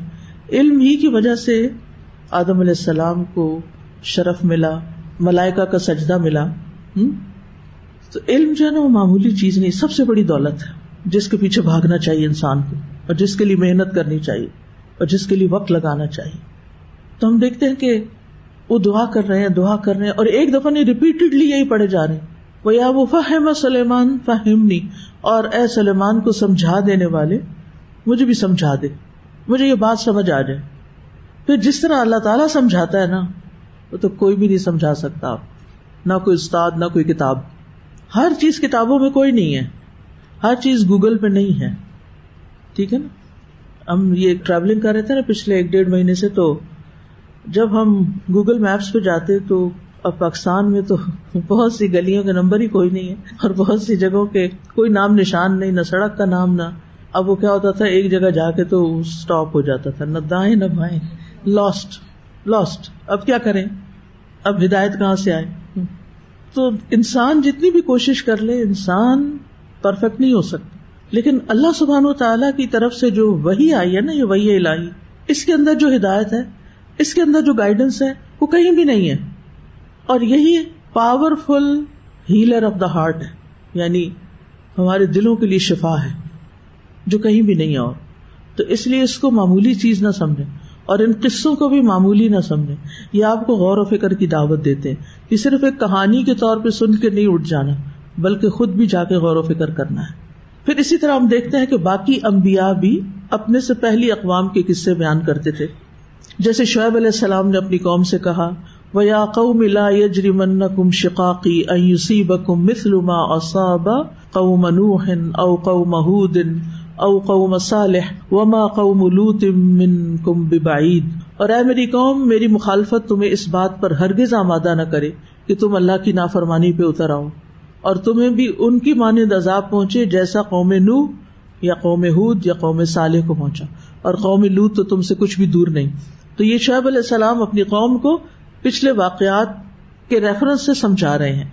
علم ہی کی وجہ سے آدم علیہ السلام کو شرف ملا ملائکا کا سجدہ ملا۔ تو علم جو ہے نا، وہ معمولی چیز نہیں، سب سے بڑی دولت ہے۔ جس کے پیچھے بھاگنا چاہیے انسان کو، اور جس کے لیے محنت کرنی چاہیے، اور جس کے لیے وقت لگانا چاہیے۔ تو ہم دیکھتے ہیں کہ وہ دعا کر رہے ہیں، دعا کر رہے ہیں، اور ایک دفعہ نہیں ریپیٹڈلی یہی پڑھے جا رہے ہیں۔ وہ یا وہ فہم سلیمان فہمنی اور اے سلیمان، کو سمجھا دینے والے، مجھے بھی سمجھا دے۔ مجھے یہ بات سمجھ آ جائے۔ پھر جس طرح اللہ تعالیٰ سمجھاتا ہے نا، وہ تو کوئی بھی نہیں سمجھا سکتا۔ نہ کوئی استاد، نہ کوئی کتاب۔ ہر چیز کتابوں میں کوئی نہیں ہے۔ ہر چیز گوگل پہ نہیں ہے۔ ٹھیک ہے نا؟ ہم یہ ٹریولنگ کر رہے تھے نا پچھلے ایک ڈیڑھ مہینے سے تو جب ہم گوگل میپس پہ جاتے تو اب پاکستان میں تو بہت سی گلیوں کے نمبر ہی کوئی نہیں ہے اور بہت سی جگہوں کے کوئی نام نشان نہیں، نہ سڑک کا نام، نہ۔ اب وہ کیا ہوتا تھا، ایک جگہ جا کے تو اسٹاپ ہو جاتا تھا، نہ دائیں، نہ بھائیں لاسٹ لاسٹ اب کیا کریں؟ اب ہدایت کہاں سے آئے؟ تو انسان جتنی بھی کوشش کر لے، انسان پرفیکٹ نہیں ہو سکتا۔ لیکن اللہ سبحان و تعالیٰ کی طرف سے جو وہی آئی ہے نا، یہ وہی الہی، اس کے اندر جو ہدایت ہے، اس کے اندر جو گائیڈنس ہے، وہ کہیں بھی نہیں ہے۔ اور یہی powerful healer of the heart ہے۔ یعنی ہمارے دلوں کے لیے شفا ہے، جو کہیں بھی نہیں اور۔ تو اس لیے اس کو معمولی چیز نہ سمجھے اور ان قصوں کو بھی معمولی نہ سمجھے یہ آپ کو غور و فکر کی دعوت دیتے ہیں یہ صرف ایک کہانی کے طور پہ سن کے نہیں اٹھ جانا، بلکہ خود بھی جا کے غور و فکر کرنا ہے۔ پھر اسی طرح ہم دیکھتے ہیں کہ باقی امبیا بھی اپنے سے پہلی اقوام کے قصے بیان کرتے تھے۔ جیسے شعیب علیہ السلام نے اپنی قوم سے کہا وہ یا قوم لا یجری من کم شقاقی ایوسی بکم مسلما اصاب قوم نوح او قوم ہود او قوم صالح وما قوم لوت من ببعید۔ اور اے میری قوم، میری مخالفت تمہیں اس بات پر ہرگز آمادہ نہ کرے کہ تم اللہ کی نافرمانی پہ اتر آؤ اور تمہیں بھی ان کی مانند عذاب پہنچے جیسا قوم نو یا قوم ہود یا قوم صالح کو پہنچا۔ اور قوم لوت تو تم سے کچھ بھی دور نہیں۔ تو یہ شعیب علیہ السلام اپنی قوم کو پچھلے واقعات کے ریفرنس سے سمجھا رہے ہیں۔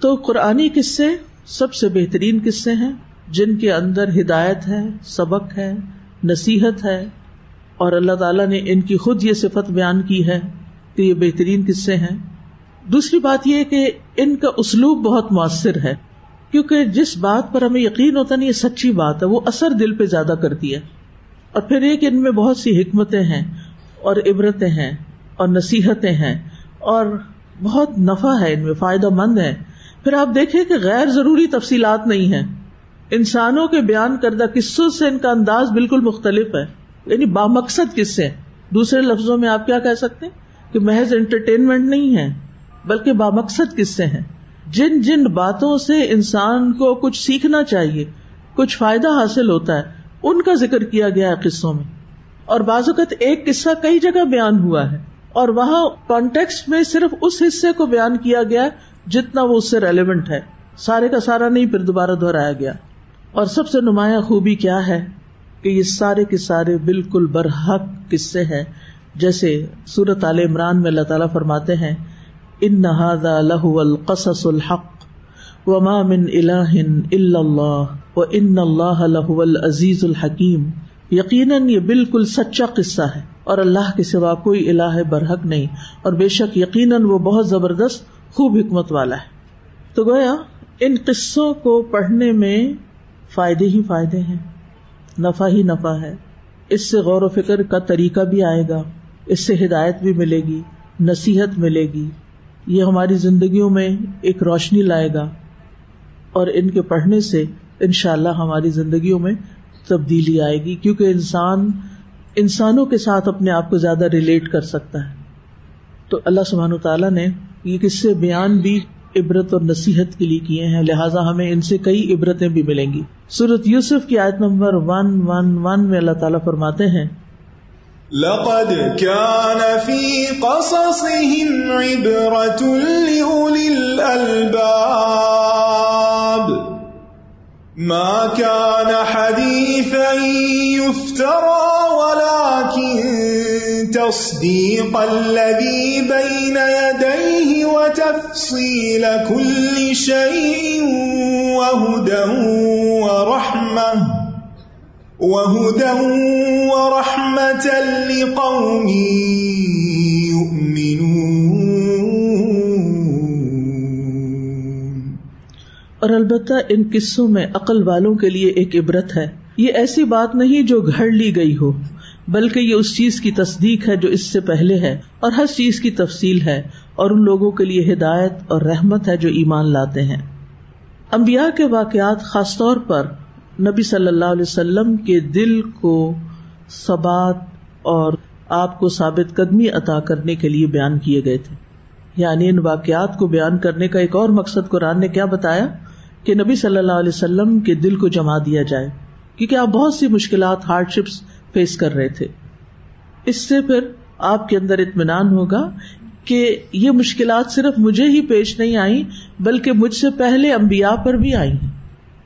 تو قرآنی قصے سب سے بہترین قصے ہیں۔ جن کے اندر ہدایت ہے، سبق ہے، نصیحت ہے، اور اللہ تعالیٰ نے ان کی خود یہ صفت بیان کی ہے کہ یہ بہترین قصے ہیں۔ دوسری بات یہ کہ ان کا اسلوب بہت مؤثر ہے، کیونکہ جس بات پر ہمیں یقین ہوتا نہیں یہ سچی بات ہے، وہ اثر دل پہ زیادہ کرتی ہے۔ اور پھر ایک ان میں بہت سی حکمتیں ہیں، اور عبرتیں ہیں، اور نصیحتیں ہیں، اور بہت نفع ہے ان میں، فائدہ مند ہے پھر آپ دیکھیں کہ غیر ضروری تفصیلات نہیں ہیں۔ انسانوں کے بیان کردہ قصوں سے ان کا انداز بالکل مختلف ہے۔ یعنی بامقصد قصے دوسرے لفظوں میں آپ کیا کہہ سکتے کہ محض انٹرٹینمنٹ نہیں ہے، بلکہ بامقصد قصے ہیں۔ جن جن باتوں سے انسان کو کچھ سیکھنا چاہیے، کچھ فائدہ حاصل ہوتا ہے، ان کا ذکر کیا گیا ہے قصوں میں۔ اور بعض اوقات ایک قصہ کئی جگہ بیان ہوا ہے۔ اور وہاں کانٹیکس میں صرف اس حصے کو بیان کیا گیا جتنا وہ اس سے ریلیونٹ ہے۔ سارے کا سارا نہیں، پھر دوبارہ دہرایا گیا۔ اور سب سے نمایاں خوبی کیا ہے کہ یہ سارے کے سارے بالکل برحق قصے ہیں۔ جیسے سورت عال عمران میں اللہ تعالیٰ فرماتے ہیں، ان هذا له القصص الحق، وما من اله الا الله وان الله له العزيز الحكيم یقیناً یہ بالکل سچا قصہ ہے اور اللہ کے سوا کوئی الہ برحق نہیں۔ اور بے شک یقیناً وہ بہت زبردست خوب حکمت والا ہے۔ تو گویا ان قصوں کو پڑھنے میں فائدے ہی فائدے ہیں۔ نفع ہی نفع ہے۔ اس سے غور و فکر کا طریقہ بھی آئے گا۔ اس سے ہدایت بھی ملے گی۔ نصیحت ملے گی۔ یہ ہماری زندگیوں میں ایک روشنی لائے گا۔ اور ان کے پڑھنے سے ان شاء اللہ ہماری زندگیوں میں تبدیلی آئے گی۔ کیونکہ انسان، انسانوں کے ساتھ اپنے آپ کو زیادہ ریلیٹ کر سکتا ہے۔ تو اللہ سبحان تعالیٰ نے یہ قصے بیان بھی عبرت اور نصیحت کے لیے کیے ہیں، لہٰذا ہمیں ان سے کئی عبرتیں بھی ملیں گی۔ سورت یوسف کی آیت نمبر ون ون ون میں اللہ تعالیٰ فرماتے ہیں،
لقد كان في قصصهم عبرة لأولي الألباب. ما كان حديثا يفترى ولكن تصديق الذي بين يديه وتفصيل كل شيء وهدى ورحمه وهدى ورحمة لقوم يؤمنون.
اور البتہ ان قصوں میں عقل والوں کے لیے ایک عبرت ہے۔ یہ ایسی بات نہیں جو گھڑ لی گئی ہو۔ بلکہ یہ اس چیز کی تصدیق ہے جو اس سے پہلے ہے اور ہر چیز کی تفصیل ہے اور ان لوگوں کے لیے ہدایت اور رحمت ہے جو ایمان لاتے ہیں۔ امبیا کے واقعات خاص طور پر نبی صلی اللہ علیہ وسلم کے دل کو سبات اور آپ کو ثابت قدمی عطا کرنے کے لیے بیان کیے گئے تھے۔ یعنی ان واقعات کو بیان کرنے کا ایک اور مقصد قرآن نے کیا بتایا؟ کہ نبی صلی اللہ علیہ وسلم کے دل کو جما دیا جائے۔ کیونکہ آپ بہت سی مشکلات ہارڈ شپس فیس کر رہے تھے۔ اس سے پھر آپ کے اندر اطمینان ہوگا کہ یہ مشکلات صرف مجھے ہی پیش نہیں آئی بلکہ مجھ سے پہلے امبیا پر بھی آئی ہیں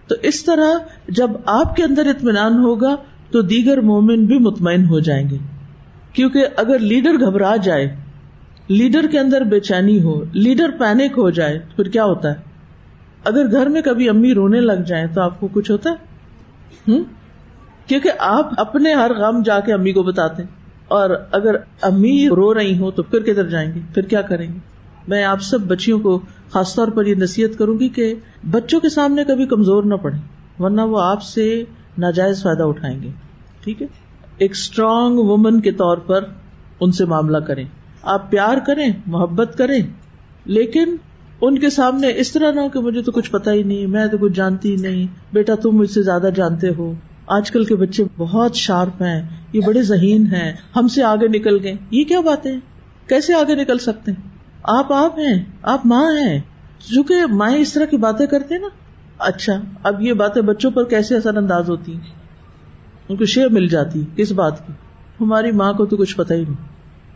تو اس طرح جب آپ کے اندر اطمینان ہوگا تو دیگر مومن بھی مطمئن ہو جائیں گے۔ کیونکہ اگر لیڈر گھبرا جائے، لیڈر کے اندر بے چینی ہو، لیڈر پینک ہو جائے، تو پھر کیا ہوتا ہے؟ اگر گھر میں کبھی امی رونے لگ جائیں تو آپ کو کچھ ہوتا ہے؟ ہوں کیونکہ آپ اپنے ہر غم جا کے امی کو بتاتے ہیں۔ اور اگر امی رو رہی ہوں تو پھر کدھر جائیں گے؟ پھر کیا کریں گے؟ میں آپ سب بچیوں کو خاص طور پر یہ نصیحت کروں گی کہ بچوں کے سامنے کبھی کمزور نہ پڑے ورنہ وہ آپ سے ناجائز فائدہ اٹھائیں گے۔ ٹھیک ہے؟ ایک اسٹرانگ وومن کے طور پر ان سے معاملہ کریں۔ آپ پیار کریں، محبت کریں، لیکن ان کے سامنے اس طرح نہ ہو کہ مجھے تو کچھ پتا ہی نہیں، میں تو کچھ جانتی ہی نہیں، بیٹا تم مجھ سے زیادہ جانتے ہو۔ آج کل کے بچے بہت شارپ ہیں، یہ بڑے ذہین ہیں۔ ہم سے آگے نکل گئے۔ یہ کیا بات ہے کیسے آگے نکل سکتے ہیں؟ آپ آپ ہیں، آپ ماں ہیں۔ جو کہ مائیں اس طرح کی باتیں کرتے ہیں نا۔ اچھا اب یہ باتیں بچوں پر کیسے اثر انداز ہوتی ہیں؟ ان کو شیر مل جاتی کس بات کی؟ ہماری ماں کو تو کچھ پتا ہی نہیں۔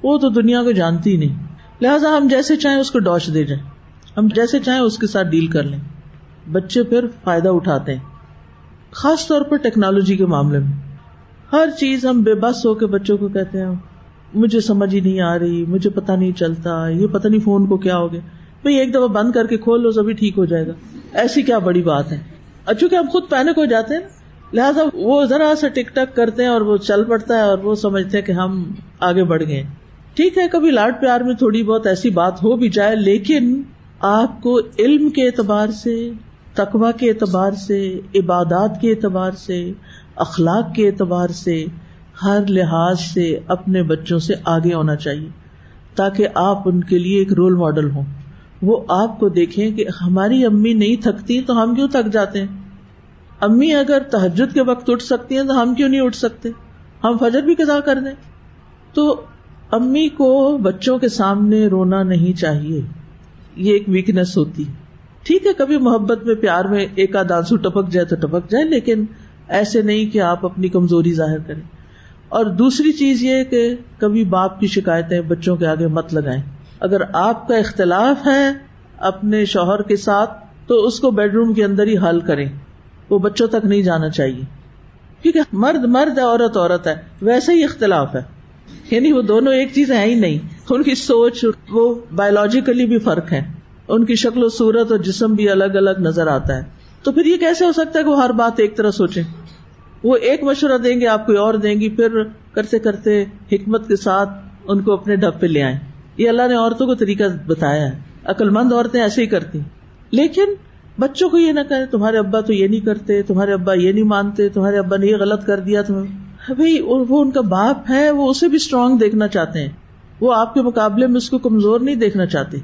وہ تو دنیا کو جانتی نہیں۔ لہٰذا ہم جیسے چاہیں اس کو ڈاش دے جائیں۔ ہم جیسے چاہیں اس کے ساتھ ڈیل کر لیں۔ بچے پھر فائدہ اٹھاتے ہیں۔ خاص طور پر ٹیکنالوجی کے معاملے میں۔ ہر چیز ہم بے بس ہو کے بچوں کو کہتے ہیں، مجھے سمجھ ہی نہیں آ رہی، مجھے پتا نہیں چلتا، یہ پتا نہیں فون کو کیا ہو گیا۔ بھائی ایک دفعہ بند کر کے کھول لو، سبھی ٹھیک ہو جائے گا۔ ایسی کیا بڑی بات ہے۔ اور چونکہ ہم خود پینک ہو جاتے ہیں، لہٰذا وہ ذرا سا ٹک ٹک کرتے ہیں اور وہ چل پڑتا ہے اور وہ سمجھتے ہیں کہ ہم آگے بڑھ گئے ٹھیک ہے، کبھی لاڈ پیار میں تھوڑی بہت ایسی بات ہو بھی جائے، لیکن آپ کو علم کے اعتبار سے تقوا کے اعتبار سے، عبادات کے اعتبار سے، اخلاق کے اعتبار سے ہر لحاظ سے اپنے بچوں سے آگے ہونا چاہیے، تاکہ آپ ان کے لیے ایک رول ماڈل ہوں۔ وہ آپ کو دیکھیں کہ ہماری امی نہیں تھکتی تو ہم کیوں تھک جاتے ہیں؟ امی اگر تحجد کے وقت اٹھ سکتی ہیں تو ہم کیوں نہیں اٹھ سکتے؟ ہم فجر بھی قزا کر دیں۔ تو امی کو بچوں کے سامنے رونا نہیں چاہیے۔ یہ ایک ویکنیس ہوتی ہے۔ ٹھیک ہے، کبھی محبت میں، پیار میں ایک آدھ آنسو ٹپک جائے تو ٹپک جائے، لیکن ایسے نہیں کہ آپ اپنی کمزوری ظاہر کریں۔ اور دوسری چیز یہ کہ کبھی باپ کی شکایتیں بچوں کے آگے مت لگائیں۔ اگر آپ کا اختلاف ہے اپنے شوہر کے ساتھ، تو اس کو بیڈ روم کے اندر ہی حل کریں۔ وہ بچوں تک نہیں جانا چاہیے۔ کیونکہ مرد مرد ہے، عورت عورت ہے۔ ویسے ہی اختلاف ہے۔ یعنی وہ دونوں ایک چیز ہے ہی نہیں۔ ان کی سوچ، وہ بایولوجیکلی بھی فرق ہے ان کی شکل و صورت اور جسم بھی الگ الگ نظر آتا ہے۔ تو پھر یہ کیسے ہو سکتا ہے کہ وہ ہر بات ایک طرح سوچے وہ ایک مشورہ دیں گے، آپ کوئی اور دیں گی، پھر کرتے کرتے حکمت کے ساتھ ان کو اپنے ڈب پہ لے آئے یہ اللہ نے عورتوں کو طریقہ بتایا ہے۔ عقل مند عورتیں ایسے ہی کرتی۔ لیکن بچوں کو یہ نہ کرے تمہارے ابا تو یہ نہیں کرتے، تمہارے ابا یہ نہیں مانتے، تمہارے ابا نے یہ غلط کر دیا تمہیں۔ بھائی، وہ ان کا باپ ہے، وہ اسے بھی اسٹرانگ دیکھنا چاہتے ہیں۔ وہ آپ کے مقابلے میں اس کو کمزور نہیں دیکھنا چاہتے۔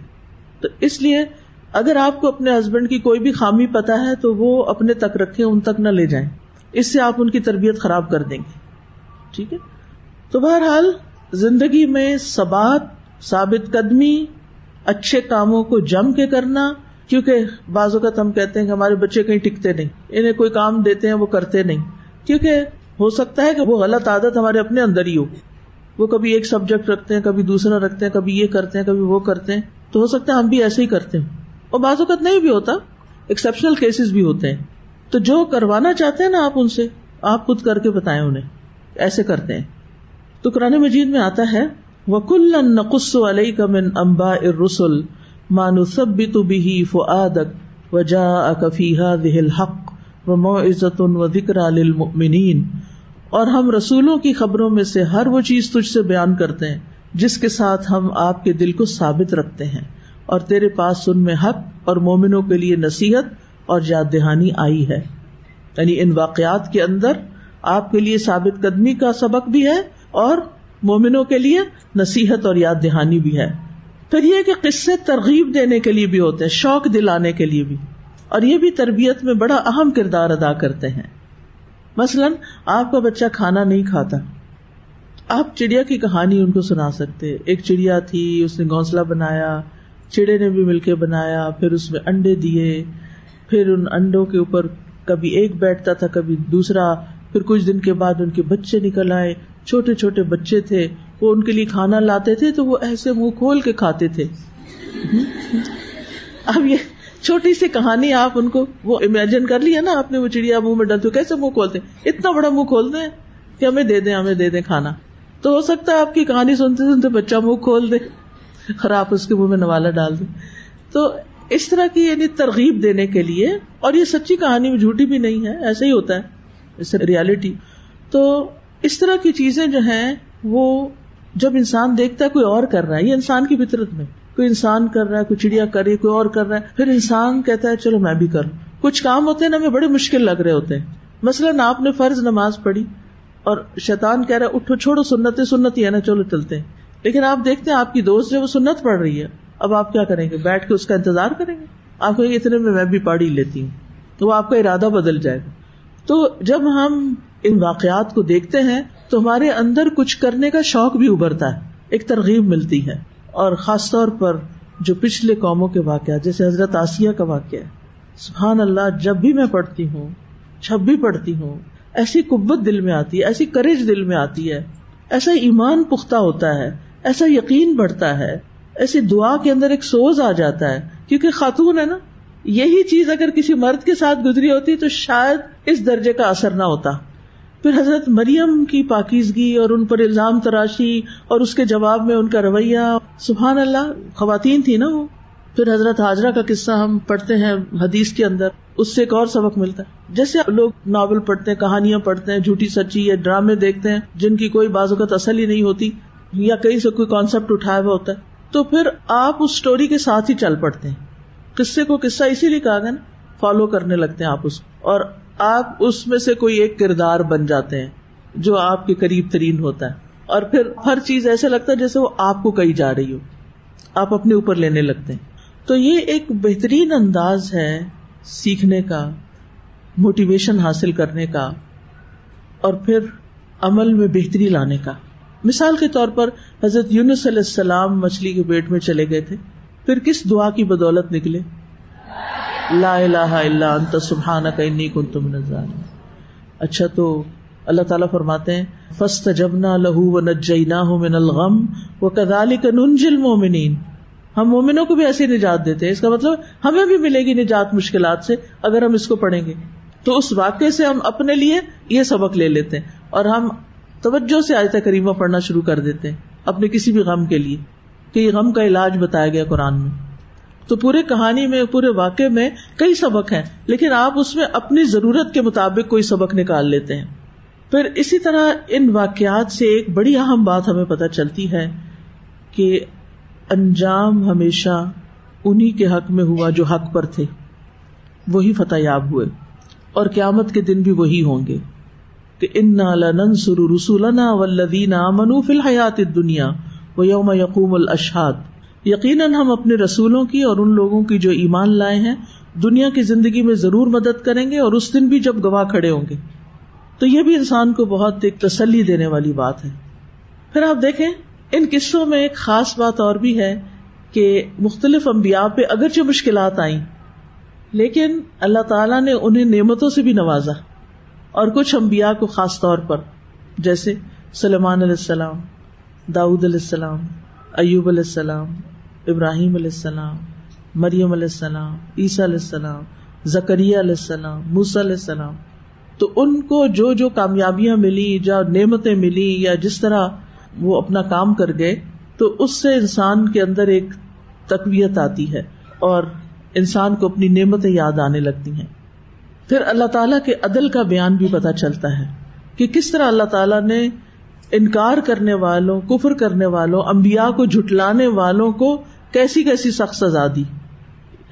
تو اس لیے اگر آپ کو اپنے ہسبینڈ کی کوئی بھی خامی پتا ہے تو وہ اپنے تک رکھے ان تک نہ لے جائیں۔ اس سے آپ ان کی تربیت خراب کر دیں گے۔ ٹھیک ہے؟ تو بہرحال زندگی میں سبات ثابت قدمی، اچھے کاموں کو جم کے کرنا، کیونکہ بعض اوقات ہم کہتے ہیں کہ ہمارے بچے کہیں ٹکتے نہیں، انہیں کوئی کام دیتے ہیں وہ کرتے نہیں۔ کیونکہ ہو سکتا ہے کہ وہ غلط عادت ہمارے اپنے اندر ہی ہو۔ وہ کبھی ایک سبجیکٹ رکھتے ہیں، کبھی دوسرا رکھتے ہیں، کبھی یہ کرتے ہیں، کبھی وہ کرتے ہیں۔ تو ہو سکتا ہے ہم بھی ایسے ہی کرتے ہیں اور بعض اوقات نہیں بھی ہوتا ایکسپشنل کیسز بھی ہوتے ہیں۔ تو جو کروانا چاہتے ہیں نا آپ ان سے، آپ خود کر کے بتائیں انہیں۔ ایسے کرتے ہیں۔ تو قرآن مجید میں آتا ہے وکل نقص علیہ کا من امبا ارسل مانو سب بھی تو بھی فعادک و جا کفیحا دہل حق و مو عزت و ذکر للمؤمنین اور ہم رسولوں کی خبروں میں سے ہر وہ چیز تجھ سے بیان کرتے ہیں۔ جس کے ساتھ ہم آپ کے دل کو ثابت رکھتے ہیں اور تیرے پاس سن میں حق اور مومنوں کے لیے نصیحت اور یاد دہانی آئی ہے۔ یعنی ان واقعات کے اندر آپ کے لیے ثابت قدمی کا سبق بھی ہے اور مومنوں کے لیے نصیحت اور یاد دہانی بھی ہے۔ پھر یہ کہ قصے ترغیب دینے کے لیے بھی ہوتے ہیں، شوق دلانے کے لیے بھی۔ اور یہ بھی تربیت میں بڑا اہم کردار ادا کرتے ہیں۔ مثلاً آپ کا بچہ کھانا نہیں کھاتا۔ آپ چڑیا کی کہانی ان کو سنا سکتے ایک چڑیا تھی، اس نے گھونسلہ بنایا، چڑے نے بھی مل کے بنایا، پھر اس میں انڈے دیے، پھر ان انڈوں کے اوپر کبھی ایک بیٹھتا تھا، کبھی دوسرا، پھر کچھ دن کے بعد ان کے بچے نکل آئے۔ چھوٹے چھوٹے بچے تھے، وہ ان کے لیے کھانا لاتے تھے تو وہ ایسے منہ کھول کے کھاتے تھے۔ اب یہ چھوٹی سی کہانی آپ ان کو وہ امیجن کر لیا نا آپ نے وہ چڑیا منہ میں ڈالتے کیسے منہ کھولتے؟ اتنا بڑا منہ کھولتے ہیں کہ ہمیں دے دیں، ہمیں دے دیں کھانا۔ تو ہو سکتا ہے آپ کی کہانی سنتے سنتے بچہ منہ کھول دے، اور آپ اس کے منہ میں نوالا ڈال دیں تو اس طرح کی یعنی ترغیب دینے کے لیے، اور یہ سچی کہانی میں جھوٹی بھی نہیں ہے ایسا ہی ہوتا ہے ریالٹی تو اس طرح کی چیزیں جو ہیں، وہ جب انسان دیکھتا ہے، کوئی اور کر رہا ہے، یہ انسان کی فطرت میں۔ کوئی انسان کر رہا ہے، کوئی چڑیا کر رہی ہے، کوئی اور کر رہا ہے۔ پھر انسان کہتا ہے، چلو میں بھی کروں۔ کچھ کام ہوتے ہیں نا، ہمیں بڑے مشکل لگ رہے ہوتے ہیں۔ مثلاً آپ نے فرض نماز پڑھی۔ اور شیطان کہہ رہا ہے، اٹھو، چھوڑو سنت سنت ہی ہے نا، چلو چلتے ہیں۔ لیکن آپ دیکھتے ہیں، آپ کی دوست جو وہ سنت پڑھ رہی ہے۔ اب آپ کیا کریں گے؟ بیٹھ کے اس کا انتظار کریں گے؟ آپ کہیں گے، اتنے میں میں بھی پڑھ ہی لیتی ہوں۔ تو وہ آپ کا ارادہ بدل جائے گا۔ تو جب ہم ان واقعات کو دیکھتے ہیں، تو ہمارے اندر کچھ کرنے کا شوق بھی ابھرتا ہے۔ ایک ترغیب ملتی ہے۔ اور خاص طور پر جو پچھلے قوموں کے واقعات، جیسے حضرت آسیہ کا واقعہ ہے۔ سبحان اللہ، جب بھی میں پڑھتی ہوں جب بھی پڑھتی ہوں ایسی قبت دل میں آتی ہے، ایسی کریج دل میں آتی ہے۔ ایسا ایمان پختہ ہوتا ہے، ایسا یقین بڑھتا ہے۔ ایسی دعا کے اندر ایک سوز آ جاتا ہے، کیونکہ خاتون ہے نا، یہی چیز اگر کسی مرد کے ساتھ گزری ہوتی تو شاید اس درجے کا اثر نہ ہوتا۔ پھر حضرت مریم کی پاکیزگی اور ان پر الزام تراشی اور اس کے جواب میں ان کا رویہ، سبحان اللہ، خواتین تھی نا وہ۔ پھر حضرت حاضرہ کا قصہ ہم پڑھتے ہیں حدیث کے اندر، اس سے ایک اور سبق ملتا ہے۔ جیسے لوگ ناول پڑھتے ہیں، کہانیاں پڑھتے ہیں، جھوٹی سچی یا ڈرامے دیکھتے ہیں، جن کی کوئی بازو کا اصل ہی نہیں ہوتی یا کہیں سے کوئی کانسیپٹ اٹھایا ہوا ہوتا ہے، تو پھر آپ اس اسٹوری کے ساتھ ہی چل پڑتے ہیں۔ قصے کو قصہ اسی لیے کہا گیا نا فالو کرنے لگتے ہیں آپ اس اور آپ اس میں سے کوئی ایک کردار بن جاتے ہیں جو آپ کے قریب ترین ہوتا ہے۔ اور پھر ہر چیز ایسے لگتا ہے جیسے وہ آپ کو کہی جا رہی ہو۔ آپ اپنے اوپر لینے لگتے ہیں۔ تو یہ ایک بہترین انداز ہے سیکھنے کا موٹیویشن حاصل کرنے کا، اور پھر عمل میں بہتری لانے کا۔ مثال کے طور پر حضرت یونس علیہ السلام مچھلی کے پیٹ میں چلے گئے تھے۔ پھر کس دعا کی بدولت نکلے؟ لا الہ الا انت سبحانک انی کنت من الظالمین۔ اچھا تو اللہ تعالیٰ فرماتے ہیں، فاستجبنا له ونجیناہ من الغم وکذالک ننجی المؤمنین۔ ہم مومنوں کو بھی ایسی نجات دیتے ہیں۔ اس کا مطلب ہمیں بھی ملے گی نجات مشکلات سے اگر ہم اس کو پڑھیں گے۔ تو اس واقعے سے ہم اپنے لیے یہ سبق لے لیتے ہیں اور ہم توجہ سے آیت کریمہ پڑھنا شروع کر دیتے ہیں اپنے کسی بھی غم کے لیے کہ یہ غم کا علاج بتایا گیا قرآن میں۔ تو پورے کہانی میں، پورے واقعے میں کئی سبق ہیں، لیکن آپ اس میں اپنی ضرورت کے مطابق کوئی سبق نکال لیتے ہیں۔ پھر اسی طرح ان واقعات سے ایک بڑی اہم بات ہمیں پتہ چلتی ہے کہ انجام ہمیشہ انہیں کے حق میں ہوا جو حق پر تھے۔ وہی فتح یاب ہوئے۔ اور قیامت کے دن بھی وہی ہوں گے۔ کہ ان لننصر رسولنا والذین آمنوا فی الحیات الدنیا و یوم یقوم الاشہاد یقیناً ہم اپنے رسولوں کی اور ان لوگوں کی جو ایمان لائے ہیں، دنیا کی زندگی میں ضرور مدد کریں گے اور اس دن بھی جب گواہ کھڑے ہوں گے۔ تو یہ بھی انسان کو بہت ایک تسلی دینے والی بات ہے۔ پھر آپ دیکھیں ان قصوں میں ایک خاص بات اور بھی ہے کہ مختلف انبیاء پہ اگرچہ مشکلات آئیں، لیکن اللہ تعالیٰ نے انہیں نعمتوں سے بھی نوازا اور کچھ انبیاء کو خاص طور پر، جیسے سلمان علیہ السلام داود علیہ السلام، ایوب علیہ السلام، ابراہیم علیہ السلام، مریم علیہ السلام، عیسیٰ علیہ السلام زکریہ علیہ السلام موس علیہ السلام۔ تو ان کو جو جو کامیابیاں ملی یا نعمتیں ملی یا جس طرح وہ اپنا کام کر گئے تو اس سے انسان کے اندر ایک تقویت آتی ہے اور انسان کو اپنی نعمتیں یاد آنے لگتی ہیں۔ پھر اللہ تعالیٰ کے عدل کا بیان بھی پتہ چلتا ہے کہ کس طرح اللہ تعالیٰ نے انکار کرنے والوں، کفر کرنے والوں امبیا کو جھٹلانے والوں کو کیسی کیسی سخت سزا دی۔